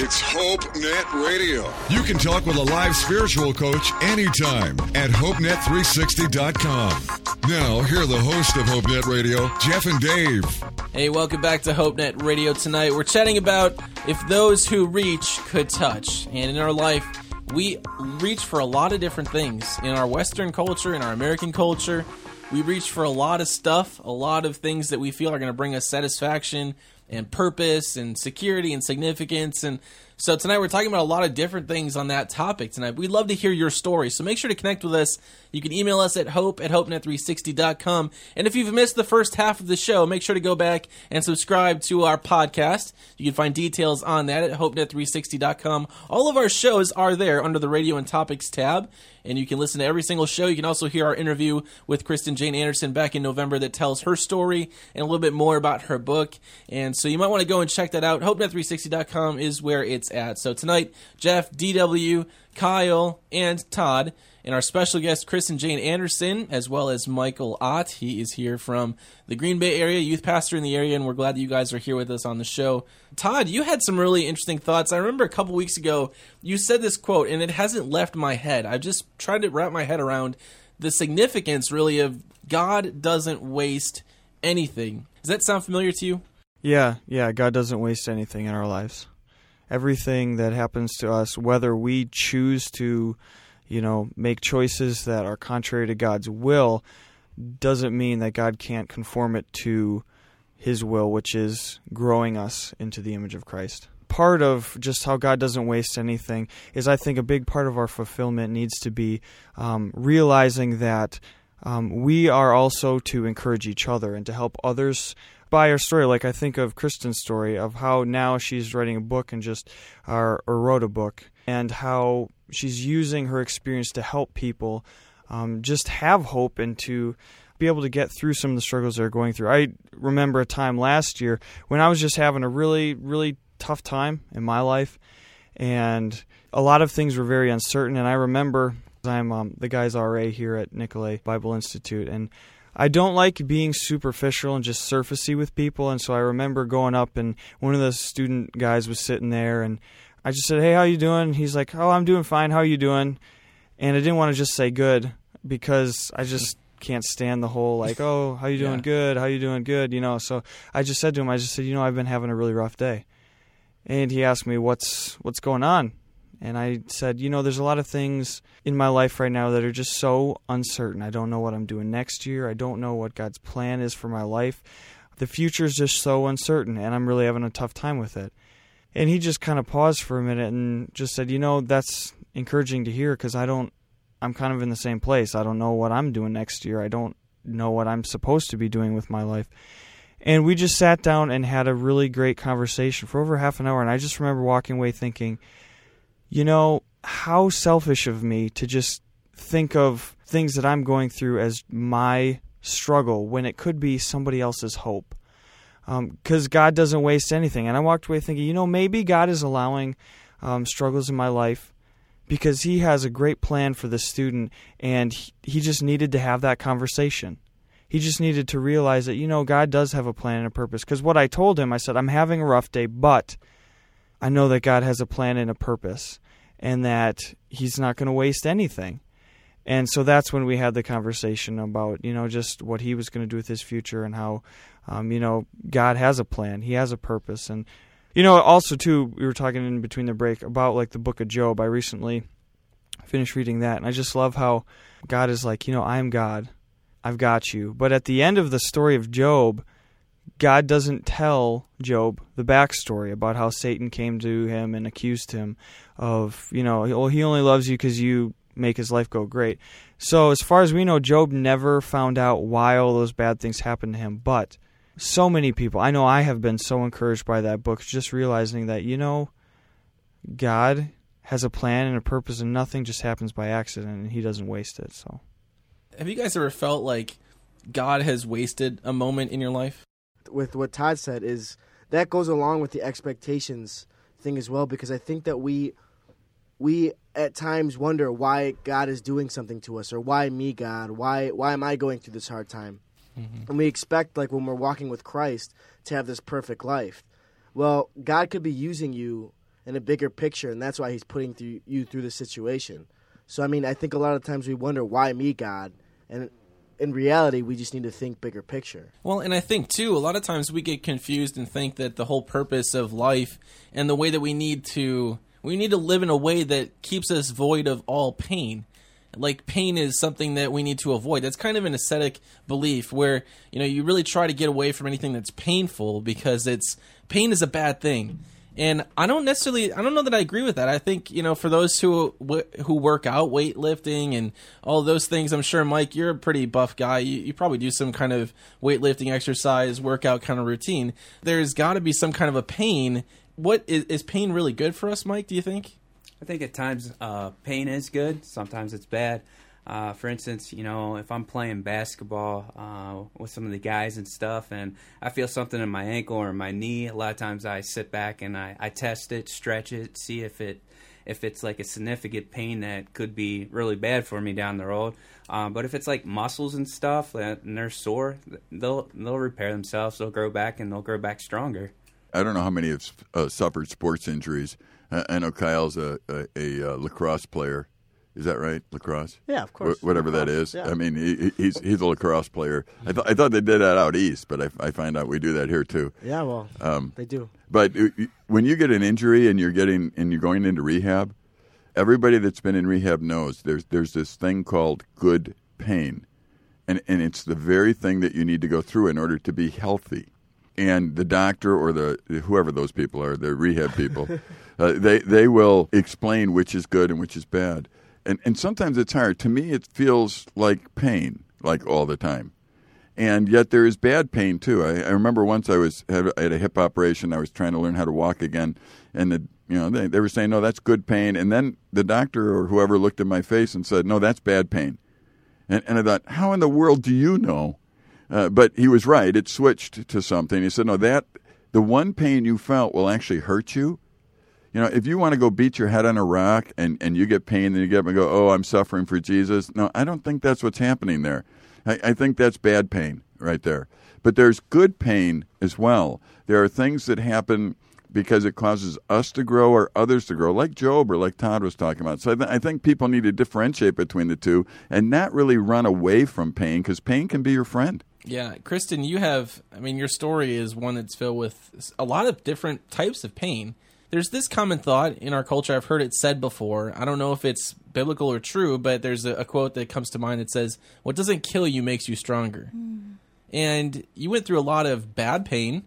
It's HopeNet Radio. You can talk with a live spiritual coach anytime at HopeNet360.com. Now, here are the hosts of HopeNet Radio, Jeff and Dave. Hey, welcome back to HopeNet Radio tonight. We're chatting about if those who reach could touch. And in our life, we reach for a lot of different things. In our Western culture, in our American culture, we reach for a lot of stuff, a lot of things that we feel are going to bring us satisfaction and purpose and security and significance. And so tonight we're talking about a lot of different things on that topic tonight. We'd love to hear your story. So make sure to connect with us. You can email us at hope at hopenet360.com. And if you've missed the first half of the show, make sure to go back and subscribe to our podcast. You can find details on that at hopenet360.com. All of our shows are there under the radio and topics tab and you can listen to every single show. You can also hear our interview with Kristen Jane Anderson back in November that tells her story and a little bit more about her book. And so you might want to go and check that out. HopeNet360.com is where it's at. So tonight, Jeff, DW, Kyle, and Todd and our special guest, Kristen Jane Anderson, as well as Michael Ott. He is here from the Green Bay area, youth pastor in the area, and we're glad that you guys are here with us on the show. Todd, you had some really interesting thoughts. I remember a couple weeks ago you said this quote, and it hasn't left my head. I've just tried to wrap my head around the significance, really, of God doesn't waste anything. Does that sound familiar to you? Yeah, yeah. God doesn't waste anything in our lives. Everything that happens to us, whether we choose to you know, make choices that are contrary to God's will doesn't mean that God can't conform it to his will, which is growing us into the image of Christ. Part of just how God doesn't waste anything is, I think, a big part of our fulfillment needs to be um, realizing that um, we are also to encourage each other and to help others by her story. Like I think of Kristen's story of how now she's writing a book and just or, or wrote a book, and how she's using her experience to help people um, just have hope and to be able to get through some of the struggles they're going through. I remember a time last year when I was just having a really, really tough time in my life, and a lot of things were very uncertain. And I remember I'm um, the guy's RA here at Nicolet Bible Institute, and I don't like being superficial and just surfacey with people. And so I remember going up, and one of the student guys was sitting there, and I just said, "Hey, how you doing?" He's like, "Oh, I'm doing fine. How are you doing?" And I didn't want to just say good because I just can't stand the whole like, "Oh, how you doing? Yeah. Good. How you doing? Good." You know. So I just said to him, I just said, "You know, I've been having a really rough day." And he asked me, "What's what's going on?" And I said, "You know, there's a lot of things in my life right now that are just so uncertain. I don't know what I'm doing next year. I don't know what God's plan is for my life. The future is just so uncertain, and I'm really having a tough time with it." And he just kind of paused for a minute and just said, "You know, that's encouraging to hear because I don't. I'm kind of in the same place. I don't know what I'm doing next year. I don't know what I'm supposed to be doing with my life." And we just sat down and had a really great conversation for over half an hour. And I just remember walking away thinking, you know, how selfish of me to just think of things that I'm going through as my struggle when it could be somebody else's hope because um, God doesn't waste anything. And I walked away thinking, you know, maybe God is allowing um, struggles in my life because He has a great plan for the student, and he, he just needed to have that conversation. He just needed to realize that, you know, God does have a plan and a purpose. Because what I told him, I said, I'm having a rough day, but I know that God has a plan and a purpose, and that He's not going to waste anything. And so that's when we had the conversation about, you know, just what he was going to do with his future and how, um, you know, God has a plan. He has a purpose. And, you know, also, too, we were talking in between the break about, like, the book of Job. I recently finished reading that. And I just love how God is like, you know, I am God. I've got you. But at the end of the story of Job, God doesn't tell Job the backstory about how Satan came to him and accused him of, you know, well, he only loves you because you make his life go great. So, as far as we know, Job never found out why all those bad things happened to him. But so many people, I know I have been so encouraged by that book, just realizing that, you know, God has a plan and a purpose, and nothing just happens by accident, and he doesn't waste it. So, have you guys ever felt like God has wasted a moment in your life? With what Todd said is that goes along with the expectations thing as well because I think that we we at times wonder why God is doing something to us or why me God? Why why am I going through this hard time? Mm-hmm. and we expect like when we're walking with Christ to have this perfect life. Well God could be using you in a bigger picture and that's why he's putting through you through the situation. So I mean I think a lot of times we wonder why me God? And in reality, we just need to think bigger picture. Well, and I think too, a lot of times we get confused and think that the whole purpose of life and the way that we need to we need to live in a way that keeps us void of all pain. Like pain is something that we need to avoid. That's kind of an ascetic belief where, you know, you really try to get away from anything that's painful because it's pain is a bad thing and I don't necessarily, I don't know that I agree with that. I think you know, for those who who work out, weightlifting, and all those things, I'm sure Mike, you're a pretty buff guy. You, you probably do some kind of weightlifting exercise, workout kind of routine. There's got to be some kind of a pain. What is, is pain really good for us, Mike? Do you think? I think at times uh, pain is good. Sometimes it's bad. Uh, for instance, you know, if I'm playing basketball uh, with some of the guys and stuff, and I feel something in my ankle or my knee, a lot of times I sit back and I, I test it, stretch it, see if it if it's like a significant pain that could be really bad for me down the road. Um, but if it's like muscles and stuff and they're sore, they'll they'll repair themselves. They'll grow back and they'll grow back stronger. I don't know how many have uh, suffered sports injuries. I know Kyle's a, a, a uh, lacrosse player is that right? Lacrosse? Yeah, of course. Wh- whatever lacrosse, that is. Yeah. I mean, he, he's he's a lacrosse player. I, th- I thought they did that out east, but I, I find out we do that here too. Yeah, well, um, they do. But when you get an injury and you're getting and you're going into rehab, everybody that's been in rehab knows there's there's this thing called good pain, and and it's the very thing that you need to go through in order to be healthy. And the doctor or the whoever those people are, the rehab people, uh, they they will explain which is good and which is bad and and sometimes it's hard. To me, it feels like pain, like all the time, and yet there is bad pain too. I, I remember once I was had, I had a hip operation. I was trying to learn how to walk again, and the you know they, they were saying no, that's good pain, and then the doctor or whoever looked at my face and said no, that's bad pain, and and I thought how in the world do you know? Uh, but he was right. It switched to something. He said no, that the one pain you felt will actually hurt you you know, if you want to go beat your head on a rock and, and you get pain then you get up and go, oh, I'm suffering for Jesus. No, I don't think that's what's happening there. I, I think that's bad pain right there. But there's good pain as well. There are things that happen because it causes us to grow or others to grow, like Job or like Todd was talking about. So I, th- I think people need to differentiate between the two and not really run away from pain because pain can be your friend. Yeah, Kristen, you have, I mean, your story is one that's filled with a lot of different types of pain there's this common thought in our culture. I've heard it said before. I don't know if it's biblical or true, but there's a, a quote that comes to mind that says, "What doesn't kill you makes you stronger." Mm. And you went through a lot of bad pain.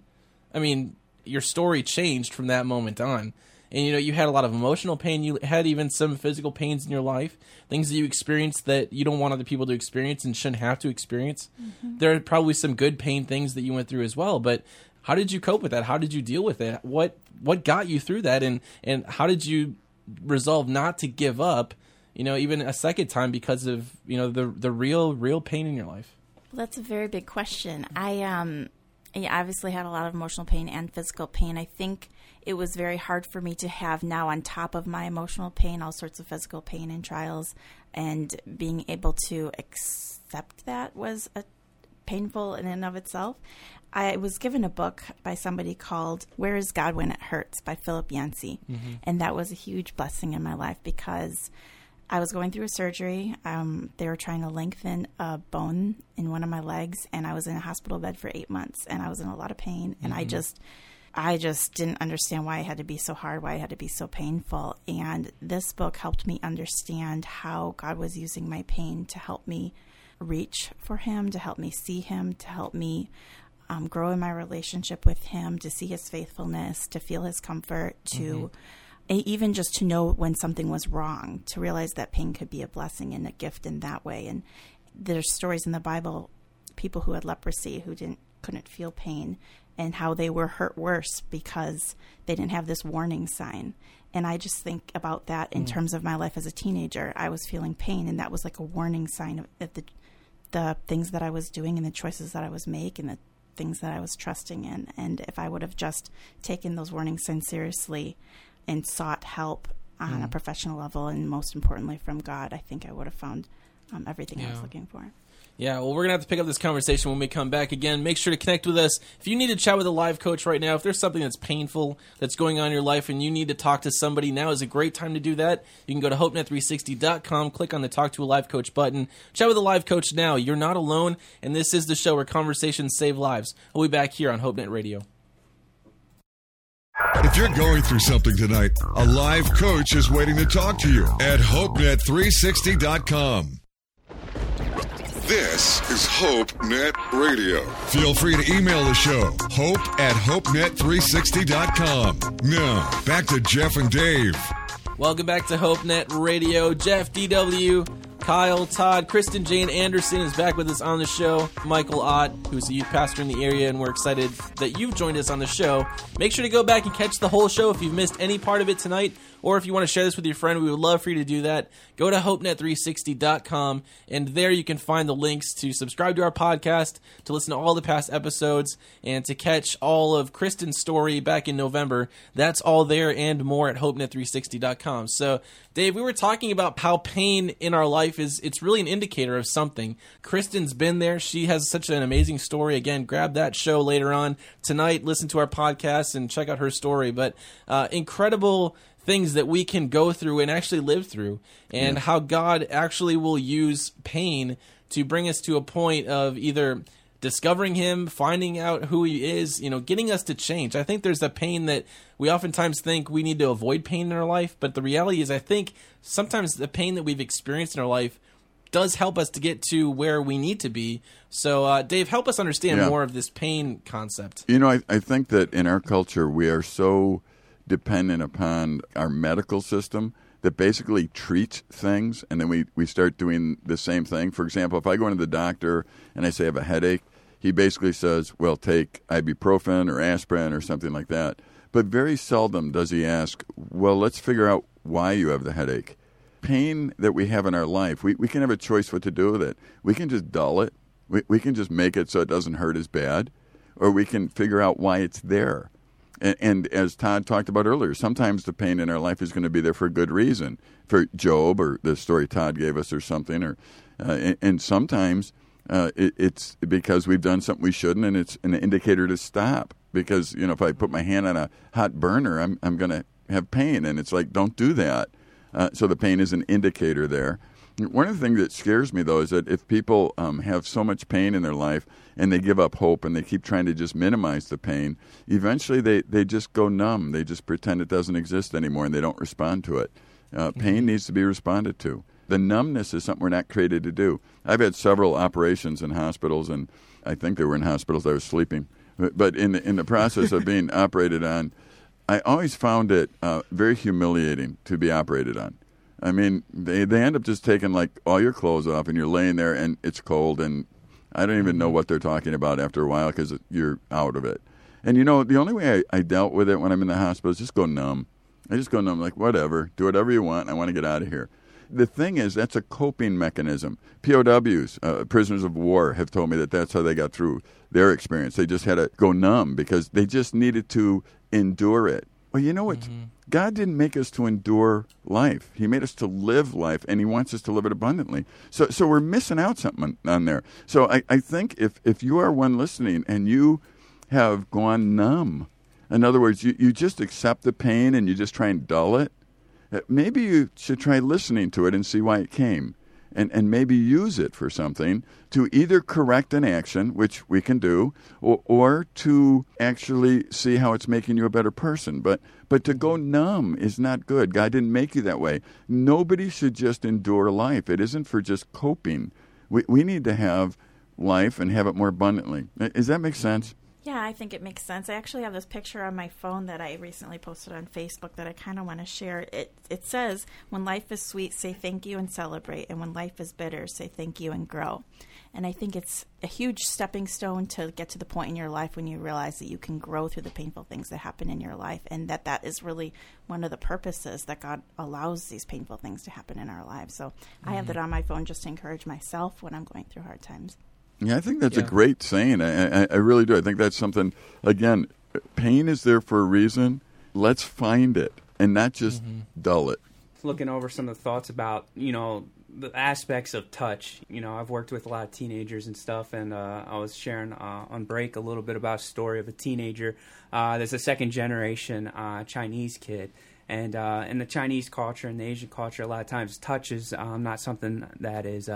I mean, your story changed from that moment on. And you know, you had a lot of emotional pain. You had even some physical pains in your life, things that you experienced that you don't want other people to experience and shouldn't have to experience. Mm-hmm. There are probably some good pain things that you went through as well. But how did you cope with that? How did you deal with it? What what got you through that, and and how did you resolve not to give up? You know, even a second time because of you know the the real real pain in your life. Well, that's a very big question. I um, I obviously had a lot of emotional pain and physical pain. I think it was very hard for me to have now on top of my emotional pain all sorts of physical pain and trials, and being able to accept that was a painful in and of itself. I was given a book by somebody called Where is God When It Hurts by Philip Yancey. Mm-hmm. And that was a huge blessing in my life because I was going through a surgery. Um, they were trying to lengthen a bone in one of my legs, and I was in a hospital bed for eight months, and I was in a lot of pain. And I Mhm. just, I just didn't understand why it had to be so hard, why it had to be so painful. And this book helped me understand how God was using my pain to help me reach for Him, to help me see Him, to help me um, grow in my relationship with Him, to see His faithfulness, to feel His comfort, to e- even just to know when something was wrong, to realize that pain could be a blessing and a gift in that way. And there's stories in the Bible, people who had leprosy who didn't couldn't feel pain, and how they were hurt worse because they didn't have this warning sign. And I just think about that in Mm. terms of my life as a teenager. I was feeling pain, and that was like a warning sign of, of the the things that I was doing and the choices that I was making, the things that I was trusting in. And if I would have just taken those warning signs seriously and sought help on a Mm. professional level, and most importantly from God, I think I would have found um, everything I was looking for. Yeah, well, we're going to have to pick up this conversation when we come back again. Make sure to connect with us. If you need to chat with a live coach right now, if there's something that's painful that's going on in your life and you need to talk to somebody, now is a great time to do that. You can go to hopenet360.com, click on the Talk to a Live Coach button. Chat with a live coach now. You're not alone, and this is the show where conversations save lives. We'll be back here on HopeNet Radio. If you're going through something tonight, a live coach is waiting to talk to you at HopeNet360.com. This is HopeNet Radio. Feel free to email the show, hope at HopeNet360.com. Now, back to Jeff and Dave. Welcome back to HopeNet Radio. Jeff, DW, Kyle, Todd, Kristen Jane Anderson is back with us on the show. Michael Ott, who's a youth pastor in the area, and we're excited that you've joined us on the show. Make sure to go back and catch the whole show if you've missed any part of it tonight, or if you want to share this with your friend, we would love for you to do that. Go to hopenet360.com, and there you can find the links to subscribe to our podcast, to listen to all the past episodes, and to catch all of Kristen's story back in November. That's all there and more at hopenet360.com. So, Dave, we were talking about how pain in our life is it's really an indicator of something. Kristen's been there. She has such an amazing story. Again, grab that show later on tonight, listen to our podcast and check out her story. But uh, incredible things that we can go through and actually live through, and how God actually will use pain to bring us to a point of either discovering him, finding out who he is, you know, getting us to change. I think there's a pain that we oftentimes think we need to avoid pain in our life, but the reality is I think sometimes the pain that we've experienced in our life does help us to get to where we need to be. So, uh, Dave, help us understand Yeah. more of this pain concept. You know, I, I think that in our culture, we are so dependent upon our medical system that basically treats things, and then we, we start doing the same thing. For example, if I go into the doctor and I say I have a headache, he basically says, well, take ibuprofen or aspirin or something like that. But very seldom does he ask, well, let's figure out why you have the headache. Pain that we have in our life, we, we can have a choice what to do with it. We can just dull it, we, we can just make it so it doesn't hurt as bad, or we can figure out why it's there. And, and as Todd talked about earlier, sometimes the pain in our life is going to be there for a good reason, for Job or the story Todd gave us or something, or uh, and, and sometimes uh, it, it's because we've done something we shouldn't, and it's an indicator to stop. Because you know, if I put my hand on a hot burner, I'm I'm going to have pain, and it's like don't do that. Uh, so the pain is an indicator there. One of the things that scares me, though, is that if people um, have so much pain in their life and they give up hope and they keep trying to just minimize the pain, eventually they, they just go numb. They just pretend it doesn't exist anymore and they don't respond to it. Uh, pain needs to be responded to. The numbness is something we're not created to do. I've had several operations in hospitals, and I think they were in hospitals. I was sleeping, but, but in the, in the process of being operated on, I always found it uh, very humiliating to be operated on. I mean, they they end up just taking like all your clothes off, and you're laying there, and it's cold, and I don't even know what they're talking about after a while because you're out of it. And you know, the only way I, I dealt with it when I'm in the hospital is just go numb. I just go numb, like whatever, do whatever you want. I want to get out of here. The thing is, that's a coping mechanism. POWs, uh, prisoners of war, have told me that that's how they got through their experience. They just had to go numb because they just needed to endure it. Well, you know what? God didn't make us to endure life. He made us to live life, and He wants us to live it abundantly. So, so we're missing out something on, there. So, I, I think if if you are one listening and you have gone numb, in other words, you, you just accept the pain and you just try and dull it, uh, maybe you should try listening to it and see why it came. And, and maybe use it for something to either correct an action, which we can do, or, or to actually see how it's making you a better person. But, but to go numb is not good. God didn't make you that way. Nobody should just endure life. It isn't for just coping. We, we need to have life and have it more abundantly. Does that make sense? Yeah, I think it makes sense. I actually have this picture on my phone that I recently posted on Facebook that I kind of want to share. It it says, "When life is sweet, say thank you and celebrate, and when life is bitter, say thank you and grow." And I think it's a huge stepping stone to get to the point in your life when you realize that you can grow through the painful things that happen in your life, and that that is really one of the purposes that God allows these painful things to happen in our lives. So I have that mm-hmm. on my phone just to encourage myself when I'm going through hard times. Yeah, I think that's a great saying. I, I, I really do. I think that's something. Again, pain is there for a reason. Let's find it and not just dull it. looking over some of the thoughts about you know the aspects of touch. You know, I've worked with a lot of teenagers and stuff, and uh, I was sharing uh, on break a little bit about a story of a teenager. Uh, there's a second generation uh, Chinese kid. And uh, in the Chinese culture and the Asian culture, a lot of times touch is um, not something that is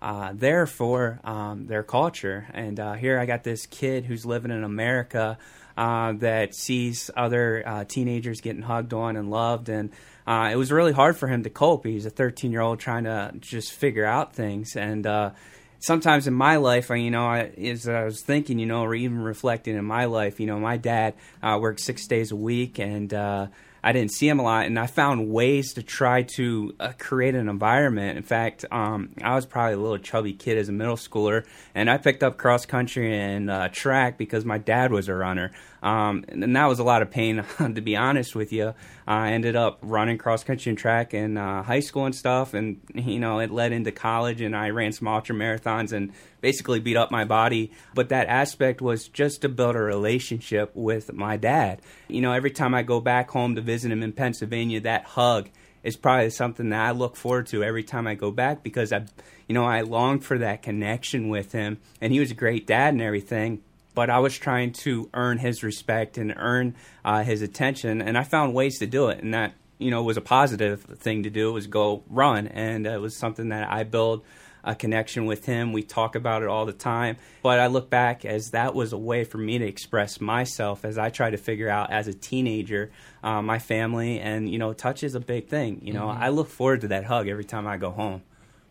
uh, there for um, their culture. And uh, here I got this kid who's living in America uh, that sees other uh, teenagers getting hugged on and loved. And uh, it was really hard for him to cope. He's a 13 year old trying to just figure out things. And uh, sometimes in my life, you know, I, as I was thinking, you know, or even reflecting in my life, you know, my dad worked six days a week and uh, I didn't see him a lot, and I found ways to try to uh, create an environment. In fact, um, I was probably a little chubby kid as a middle schooler, and I picked up cross country and uh, track because my dad was a runner. Um, and, that was a lot of pain, to be honest with you. I ended up running cross country and track in uh, high school and stuff, and you know it led into college, and I ran some ultra marathons and basically beat up my body. But that aspect was just to build a relationship with my dad. You know, every time I go back home to visit him in Pennsylvania, that hug is probably something that I look forward to every time I go back because I, you know, I long for that connection with him, and he was a great dad and everything but I was trying to earn his respect and earn uh, his attention, and I found ways to do it, and that you know was a positive thing to do was go run, and uh, it was something that I built a connection with him. We talk about it all the time, but I look back as that was a way for me to express myself as I try to figure out as a teenager uh, my family, and you know, touch is a big thing. You know, Mhm. I look forward to that hug every time I go home.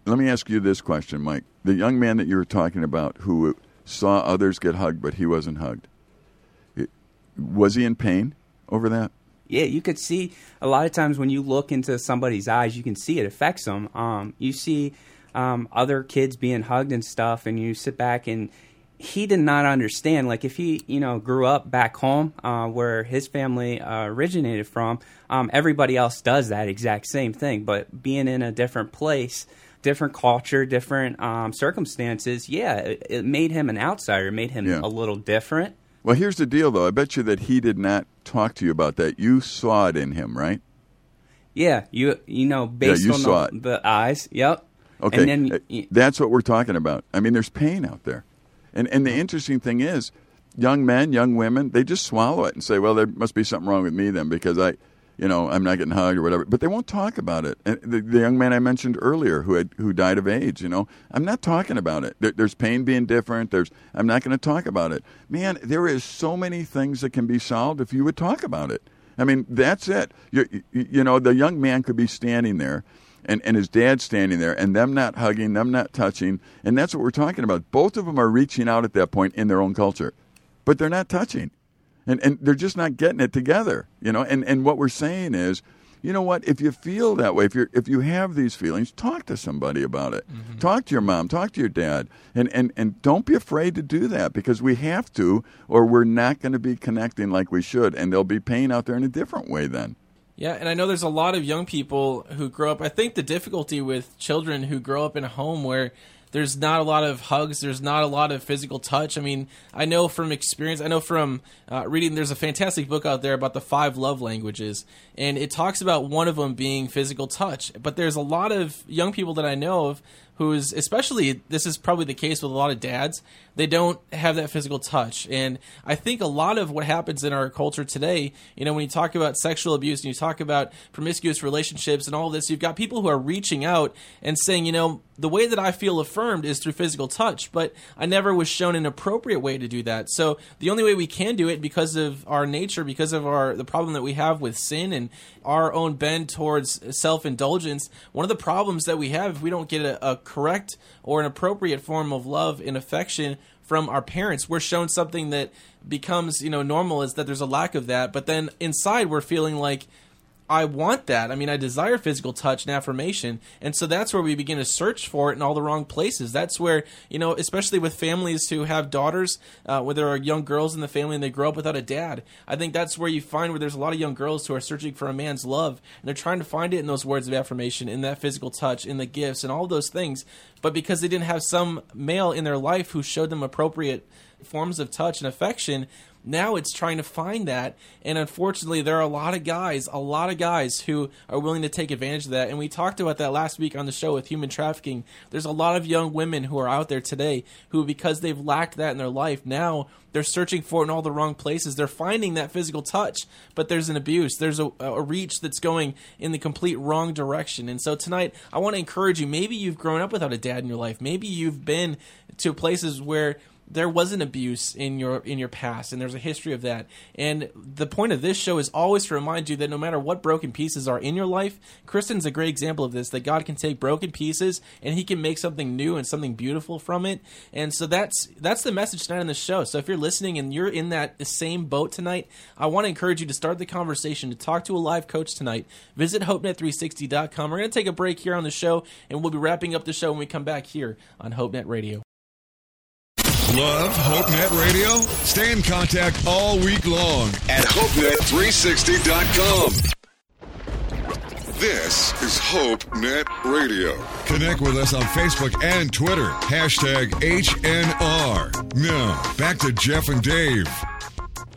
Let me ask you this question, Mike. The young man that you were talking about who saw others get hugged, but he wasn't hugged, it- was he in pain over that? Yeah, you could see a lot of times when you look into somebody's eyes, you can see it affects them. Um, you see um, other kids being hugged and stuff, and you sit back and he did not understand. Like if he, you know, grew up back home uh, where his family uh, originated from, um, everybody else does that exact same thing. But being in a different place, different culture, different um, circumstances, yeah, it, it made him an outsider. Made him Yeah. a little different. Well, here's the deal, though. I bet you that he did not talk to you about that. You saw it in him, right? Yeah, you you know based you on saw the, the eyes. Yep. Okay, And then uh, that's what we're talking about. I mean, there's pain out there, and and the interesting thing is, young men, young women, they just swallow it and say, "Well, there must be something wrong with me then because I, you know, I'm not getting hugged or whatever." But they won't talk about it. And the, the young man I mentioned earlier who had who died of AIDS, you know, I'm not talking about it. There, there's pain being different. There's I'm not going to talk about it. Man, there is so many things that can be solved if you would talk about it. I mean, that's it. You, you, know, the young man could be standing there, and, and his dad standing there, and them not hugging, them not touching, and that's what we're talking about. Both of them are reaching out at that point in their own culture, but they're not touching, and and they're just not getting it together. You know, and and what we're saying is. You know what? If you feel that way, if you if you have these feelings, talk to somebody about it. Mm-hmm. Talk to your mom, talk to your dad, and, and and don't be afraid to do that because we have to, or we're not going to be connecting like we should, and there'll be pain out there in a different way then. Yeah, and I know there's a lot of young people who grow up. I think the difficulty with children who grow up in a home where there's not a lot of hugs. There's not a lot of physical touch. I mean, I know from experience. I know from uh, reading. There's a fantastic book out there about the five love languages, and it talks about one of them being physical touch. But there's a lot of young people that I know of who's especially this is probably the case with a lot of dads they don't have that physical touch. And i think a lot of what happens in our culture today you know when you talk about sexual abuse and you talk about promiscuous relationships and all this you've got people who are reaching out and saying you know the way that i feel affirmed is through physical touch but i never was shown an appropriate way to do that. So the only way we can do it because of our nature because of our the problem that we have with sin and our own bend towards self-indulgence one of the problems that we have if we don't get a, a correct or an appropriate form of love and affection from our parents we're shown something that becomes you know normal is that there's a lack of that but then inside we're feeling like I want that. I mean, I desire physical touch and affirmation. And so that's where we begin to search for it in all the wrong places. That's where, you know, especially with families who have daughters, uh, where there are young girls in the family and they grow up without a dad. I think that's where you find where there's a lot of young girls who are searching for a man's love. And they're trying to find it in those words of affirmation, in that physical touch, in the gifts, and all those things. But because they didn't have some male in their life who showed them appropriate forms of touch and affection, now it's trying to find that and unfortunately there are a lot of guys a lot of guys who are willing to take advantage of that and we talked about that last week on the show with human trafficking. There's a lot of young women who are out there today who because they've lacked that in their life now they're searching for it in all the wrong places. They're finding that physical touch but there's an abuse. There's a, a reach that's going in the complete wrong direction. And so tonight i want to encourage you. Maybe you've grown up without a dad in your life. Maybe you've been to places where there was an abuse in your in your past and there's a history of that. And the point of this show is always to remind you that no matter what broken pieces are in your life kristen's a great example of this that god can take broken pieces and he can make something new and something beautiful from it. And so that's that's the message tonight on the show. So if you're listening and you're in that same boat tonight i want to encourage you to start the conversation to talk to a live coach tonight. Visit hopenet360.com we're going to take a break here on the show and we'll be wrapping up the show when we come back here on hopenet radio Love HopeNet Radio? Stay in contact all week long at HopeNet360.com. This is HopeNet Radio. Connect with us on Facebook and Twitter. Hashtag HNR. Now, back to Jeff and Dave.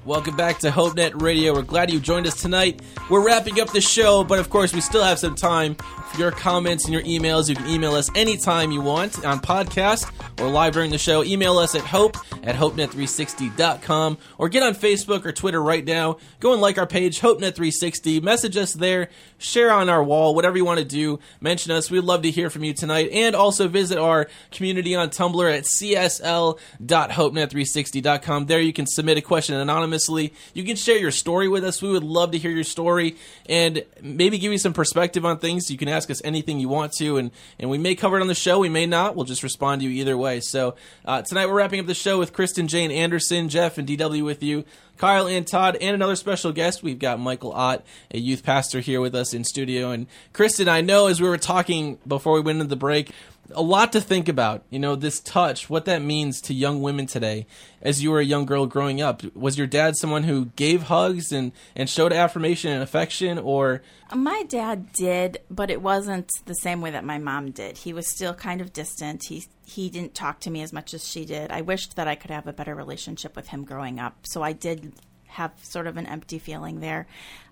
Welcome back to HopeNet Radio. We're glad you joined us tonight. We're wrapping up the show, but of course, we still have some time for your comments and your emails. You can email us anytime you want on podcast or live during the show. Email us at hope at hopenet360.com or get on Facebook or Twitter right now. Go and like our page, HopeNet360. Message us there. Share on our wall, whatever you want to do. Mention us. We'd love to hear from you tonight. And also visit our community on Tumblr at csl.hopenet360.com. There you can submit a question anonymously anonymously. You can share your story with us. We would love to hear your story and maybe give you some perspective on things. You can ask us anything you want to, and, and we may cover it on the show. We may not. We'll just respond to you either way. So uh, tonight we're wrapping up the show with Kristen Jane Anderson, Jeff, and DW with you. Kyle and Todd, and another special guest. We've got Michael Ott, a youth pastor, here with us in studio. And Kristen, I know as we were talking before we went into the break, a lot to think about. You know, this touch, what that means to young women today. As you were a young girl growing up, was your dad someone who gave hugs and, and showed affirmation and affection, or? My dad did, but it wasn't the same way that my mom did. He was still kind of distant. He he didn't talk to me as much as she did. I wished that I could have a better relationship with him growing up. So I did have sort of an empty feeling there,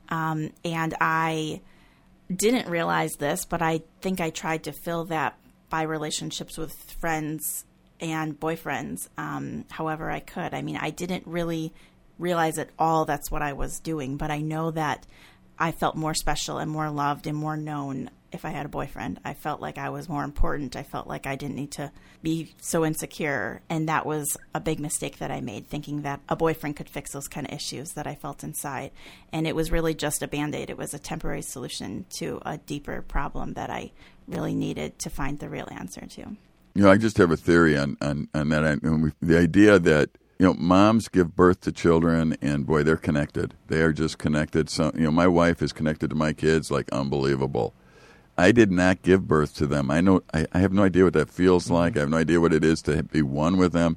um, and I didn't realize this, but I think I tried to fill that by relationships with friends and boyfriends um, however I could. I mean, I didn't really realize at all that's what I was doing, but I know that I felt more special and more loved and more known if I had a boyfriend. I felt like I was more important. I felt like I didn't need to be so insecure. And that was a big mistake that I made, thinking that a boyfriend could fix those kind of issues that I felt inside. And it was really just a band aid, it was a temporary solution to a deeper problem that I really needed to find the real answer to. You know, I just have a theory on, on, on that. I, the idea that you know, moms give birth to children, and boy, they're connected. They are just connected. So, you know, my wife is connected to my kids like unbelievable. I did not give birth to them. I know I, I have no idea what that feels mm-hmm. like. I have no idea what it is to be one with them.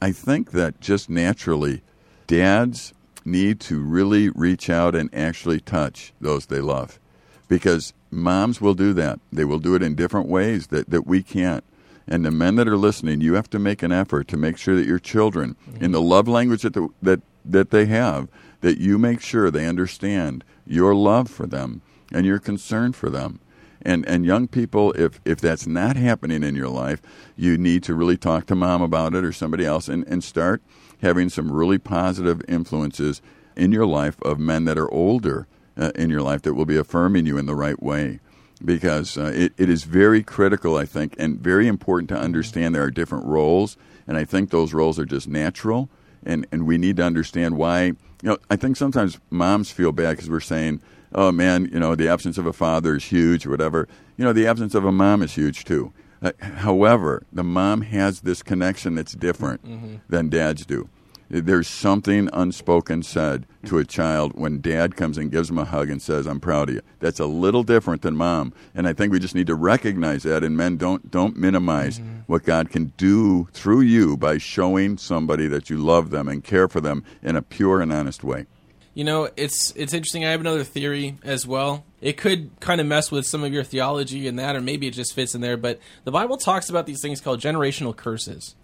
I think that just naturally, dads need to really reach out and actually touch those they love, because moms will do that. They will do it in different ways that, that we can't. And the men that are listening, you have to make an effort to make sure that your children, in the love language that the, that that they have, that you make sure they understand your love for them and your concern for them. And and young people, if if that's not happening in your life, you need to really talk to mom about it or somebody else and, and start having some really positive influences in your life of men that are older uh, in your life that will be affirming you in the right way. Because uh, it, it is very critical, I think, and very important to understand there are different roles. And I think those roles are just natural. And, and we need to understand why. You know, I think sometimes moms feel bad because we're saying, oh man, you know, the absence of a father is huge or whatever. You know, the absence of a mom is huge too. Uh, however, the mom has this connection that's different Mm-hmm. than dads do. There's something unspoken said to a child when dad comes and gives him a hug and says, "I'm proud of you." That's a little different than mom, and I think we just need to recognize that. And men don't don't minimize mm-hmm. what God can do through you by showing somebody that you love them and care for them in a pure and honest way. You know, it's it's interesting. I have another theory as well. It could kind of mess with some of your theology and that, or maybe it just fits in there. But the Bible talks about these things called generational curses,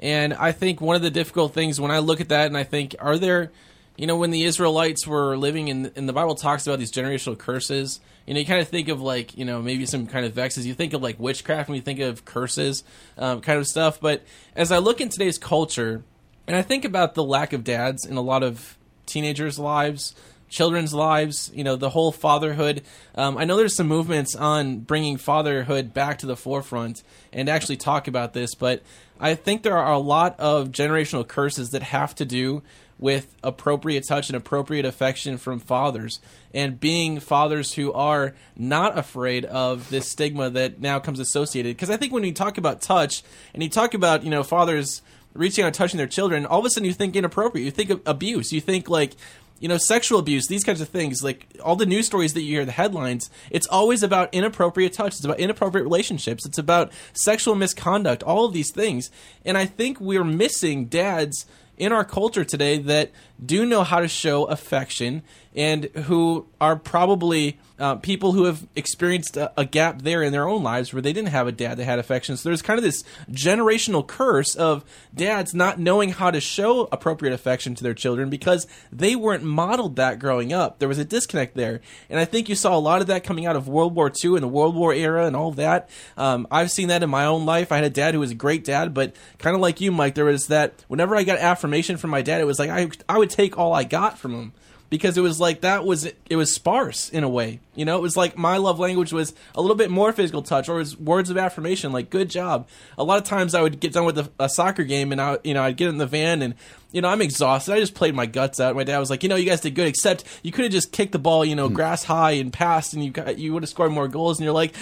and I think one of the difficult things when I look at that and I think, are there, you know, when the Israelites were living in, and the Bible talks about these generational curses, you know, you kind of think of like, you know, maybe some kind of vexes. You think of like witchcraft when you think of curses, um, kind of stuff. But as I look in today's culture, and I think about the lack of dads in a lot of teenagers' lives, children's lives, you know, the whole fatherhood. Um, I know there's some movements on bringing fatherhood back to the forefront and actually talk about this, but I think there are a lot of generational curses that have to do with appropriate touch and appropriate affection from fathers and being fathers who are not afraid of this stigma that now comes associated. Because i think when you talk about touch and you talk about you know fathers reaching out touching their children all of a sudden you think inappropriate. You think of abuse. You think like you know sexual abuse these kinds of things like all the news stories that you hear the headlines it's always about inappropriate touch it's about inappropriate relationships it's about sexual misconduct all of these things. And i think we're missing dads in our culture today that do know how to show affection and who are probably uh, people who have experienced a, a gap there in their own lives where they didn't have a dad that had affection. So there's kind of this generational curse of dads not knowing how to show appropriate affection to their children because they weren't modeled that growing up. There was a disconnect there. And I think you saw a lot of that coming out of World War II and the World War era and all that. Um, I've seen that in my own life. I had a dad who was a great dad, but kind of like you, Mike, there was that whenever I got affirmation from my dad, it was like I, I would take all I got from him because it was like that was it was sparse in a way you know it was like my love language was a little bit more physical touch or it was words of affirmation like good job a lot of times i would get done with a, a soccer game and i you know i'd get in the van and you know i'm exhausted i just played my guts out my dad was like you know you guys did good except you could have just kicked the ball you know hmm. grass high and passed and you got, you would have scored more goals and you're like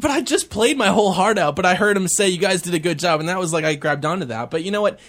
but I just played my whole heart out. But I heard him say, "You guys did a good job," and that was like I grabbed onto that. But you know what?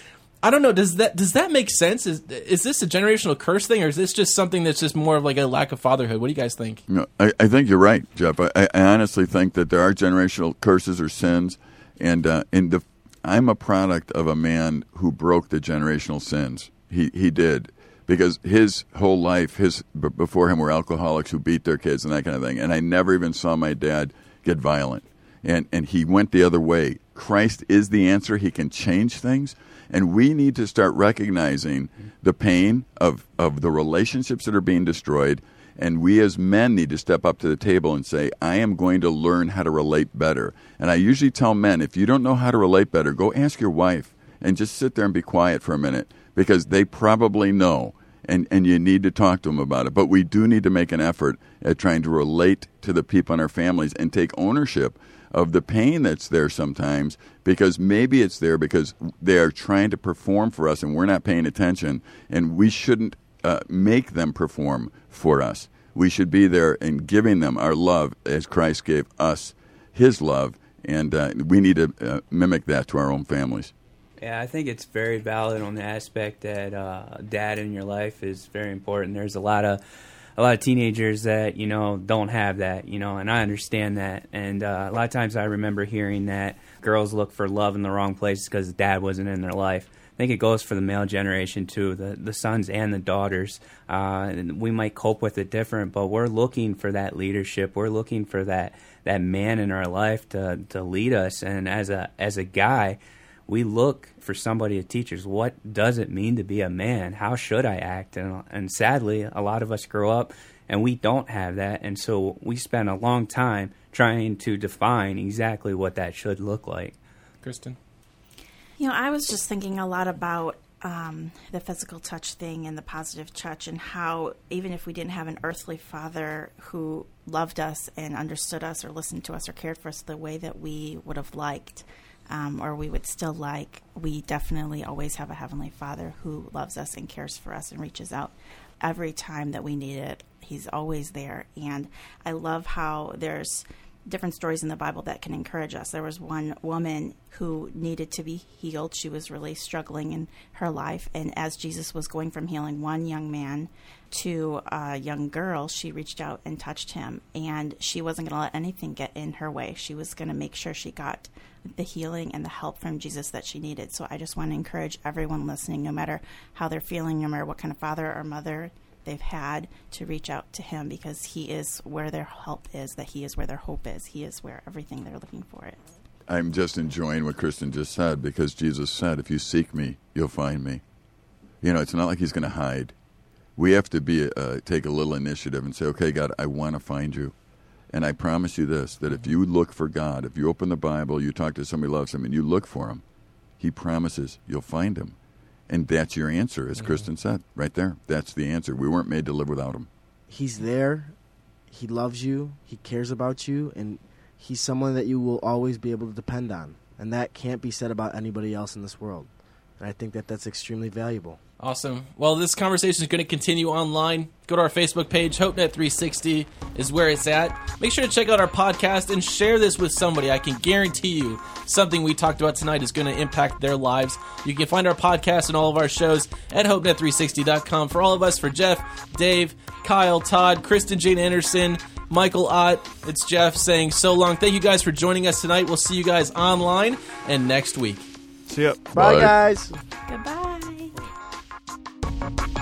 I don't know. Does that does that make sense? Is is this a generational curse thing, or is this just something that's just more of like a lack of fatherhood? What do you guys think? No, I, I think you're right, Jeff. I, I honestly think that there are generational curses or sins, and uh, and the, I'm a product of a man who broke the generational sins. He he did because his whole life, his before him were alcoholics who beat their kids and that kind of thing. And I never even saw my dad get violent, and and he went the other way. Christ is the answer. He can change things. And we need to start recognizing the pain of, of the relationships that are being destroyed. And we as men need to step up to the table and say, I am going to learn how to relate better. And I usually tell men, if you don't know how to relate better, go ask your wife and just sit there and be quiet for a minute because they probably know. And, and you need to talk to them about it. But we do need to make an effort at trying to relate to the people in our families and take ownership of the pain that's there sometimes because maybe it's there because they are trying to perform for us and we're not paying attention and we shouldn't uh, make them perform for us. We should be there and giving them our love as Christ gave us his love and uh, we need to uh, mimic that to our own families. Yeah, I think it's very valid on the aspect that uh, dad in your life is very important. There's a lot of a lot of teenagers that you know don't have that, you know, and I understand that. And uh, a lot of times I remember hearing that girls look for love in the wrong places because dad wasn't in their life. I think it goes for the male generation too, the the sons and the daughters. Uh, we might cope with it different, but we're looking for that leadership. We're looking for that that man in our life to to lead us. And as a as a guy, we look for somebody to teach us what does it mean to be a man. How should I act? And and sadly, a lot of us grow up and we don't have that, and so we spend a long time trying to define exactly what that should look like. Kristen. You know, I was just thinking a lot about um, the physical touch thing and the positive touch, and how even if we didn't have an earthly father who loved us and understood us or listened to us or cared for us the way that we would have liked, um, or we would still like, we definitely always have a heavenly father who loves us and cares for us and reaches out every time that we need it. He's always there. And I love how there's different stories in the Bible that can encourage us. There was one woman who needed to be healed. She was really struggling in her life. And as Jesus was going from healing one young man to a young girl, she reached out and touched him. And she wasn't going to let anything get in her way. She was going to make sure she got the healing and the help from Jesus that she needed. So I just want to encourage everyone listening, no matter how they're feeling, no matter what kind of father or mother they've had to reach out to him because he is where their help is, that he is where their hope is, he is where everything they're looking for is. I'm just enjoying what Kristen just said because Jesus said, if you seek me, you'll find me. You know, it's not like he's going to hide. We have to be uh, take a little initiative and say, okay, God, I want to find you. And I promise you this that if you look for God, if you open the Bible, you talk to somebody who loves him, and you look for him, he promises you'll find him. And that's your answer, as mm-hmm. Kristen said, right there. That's the answer. We weren't made to live without him. He's there. He loves you. He cares about you. And he's someone that you will always be able to depend on. And that can't be said about anybody else in this world. And I think that that's extremely valuable. Awesome. Well, this conversation is going to continue online. Go to our Facebook page. HopeNet360 is where it's at. Make sure to check out our podcast and share this with somebody. I can guarantee you something we talked about tonight is going to impact their lives. You can find our podcast and all of our shows at HopeNet360.com. For all of us, for Jeff, Dave, Kyle, Todd, Kristen Jane Anderson, Michael Ott, it's Jeff saying so long. Thank you guys for joining us tonight. We'll see you guys online and next week. See ya. Bye, Bye. guys. Goodbye. Bye.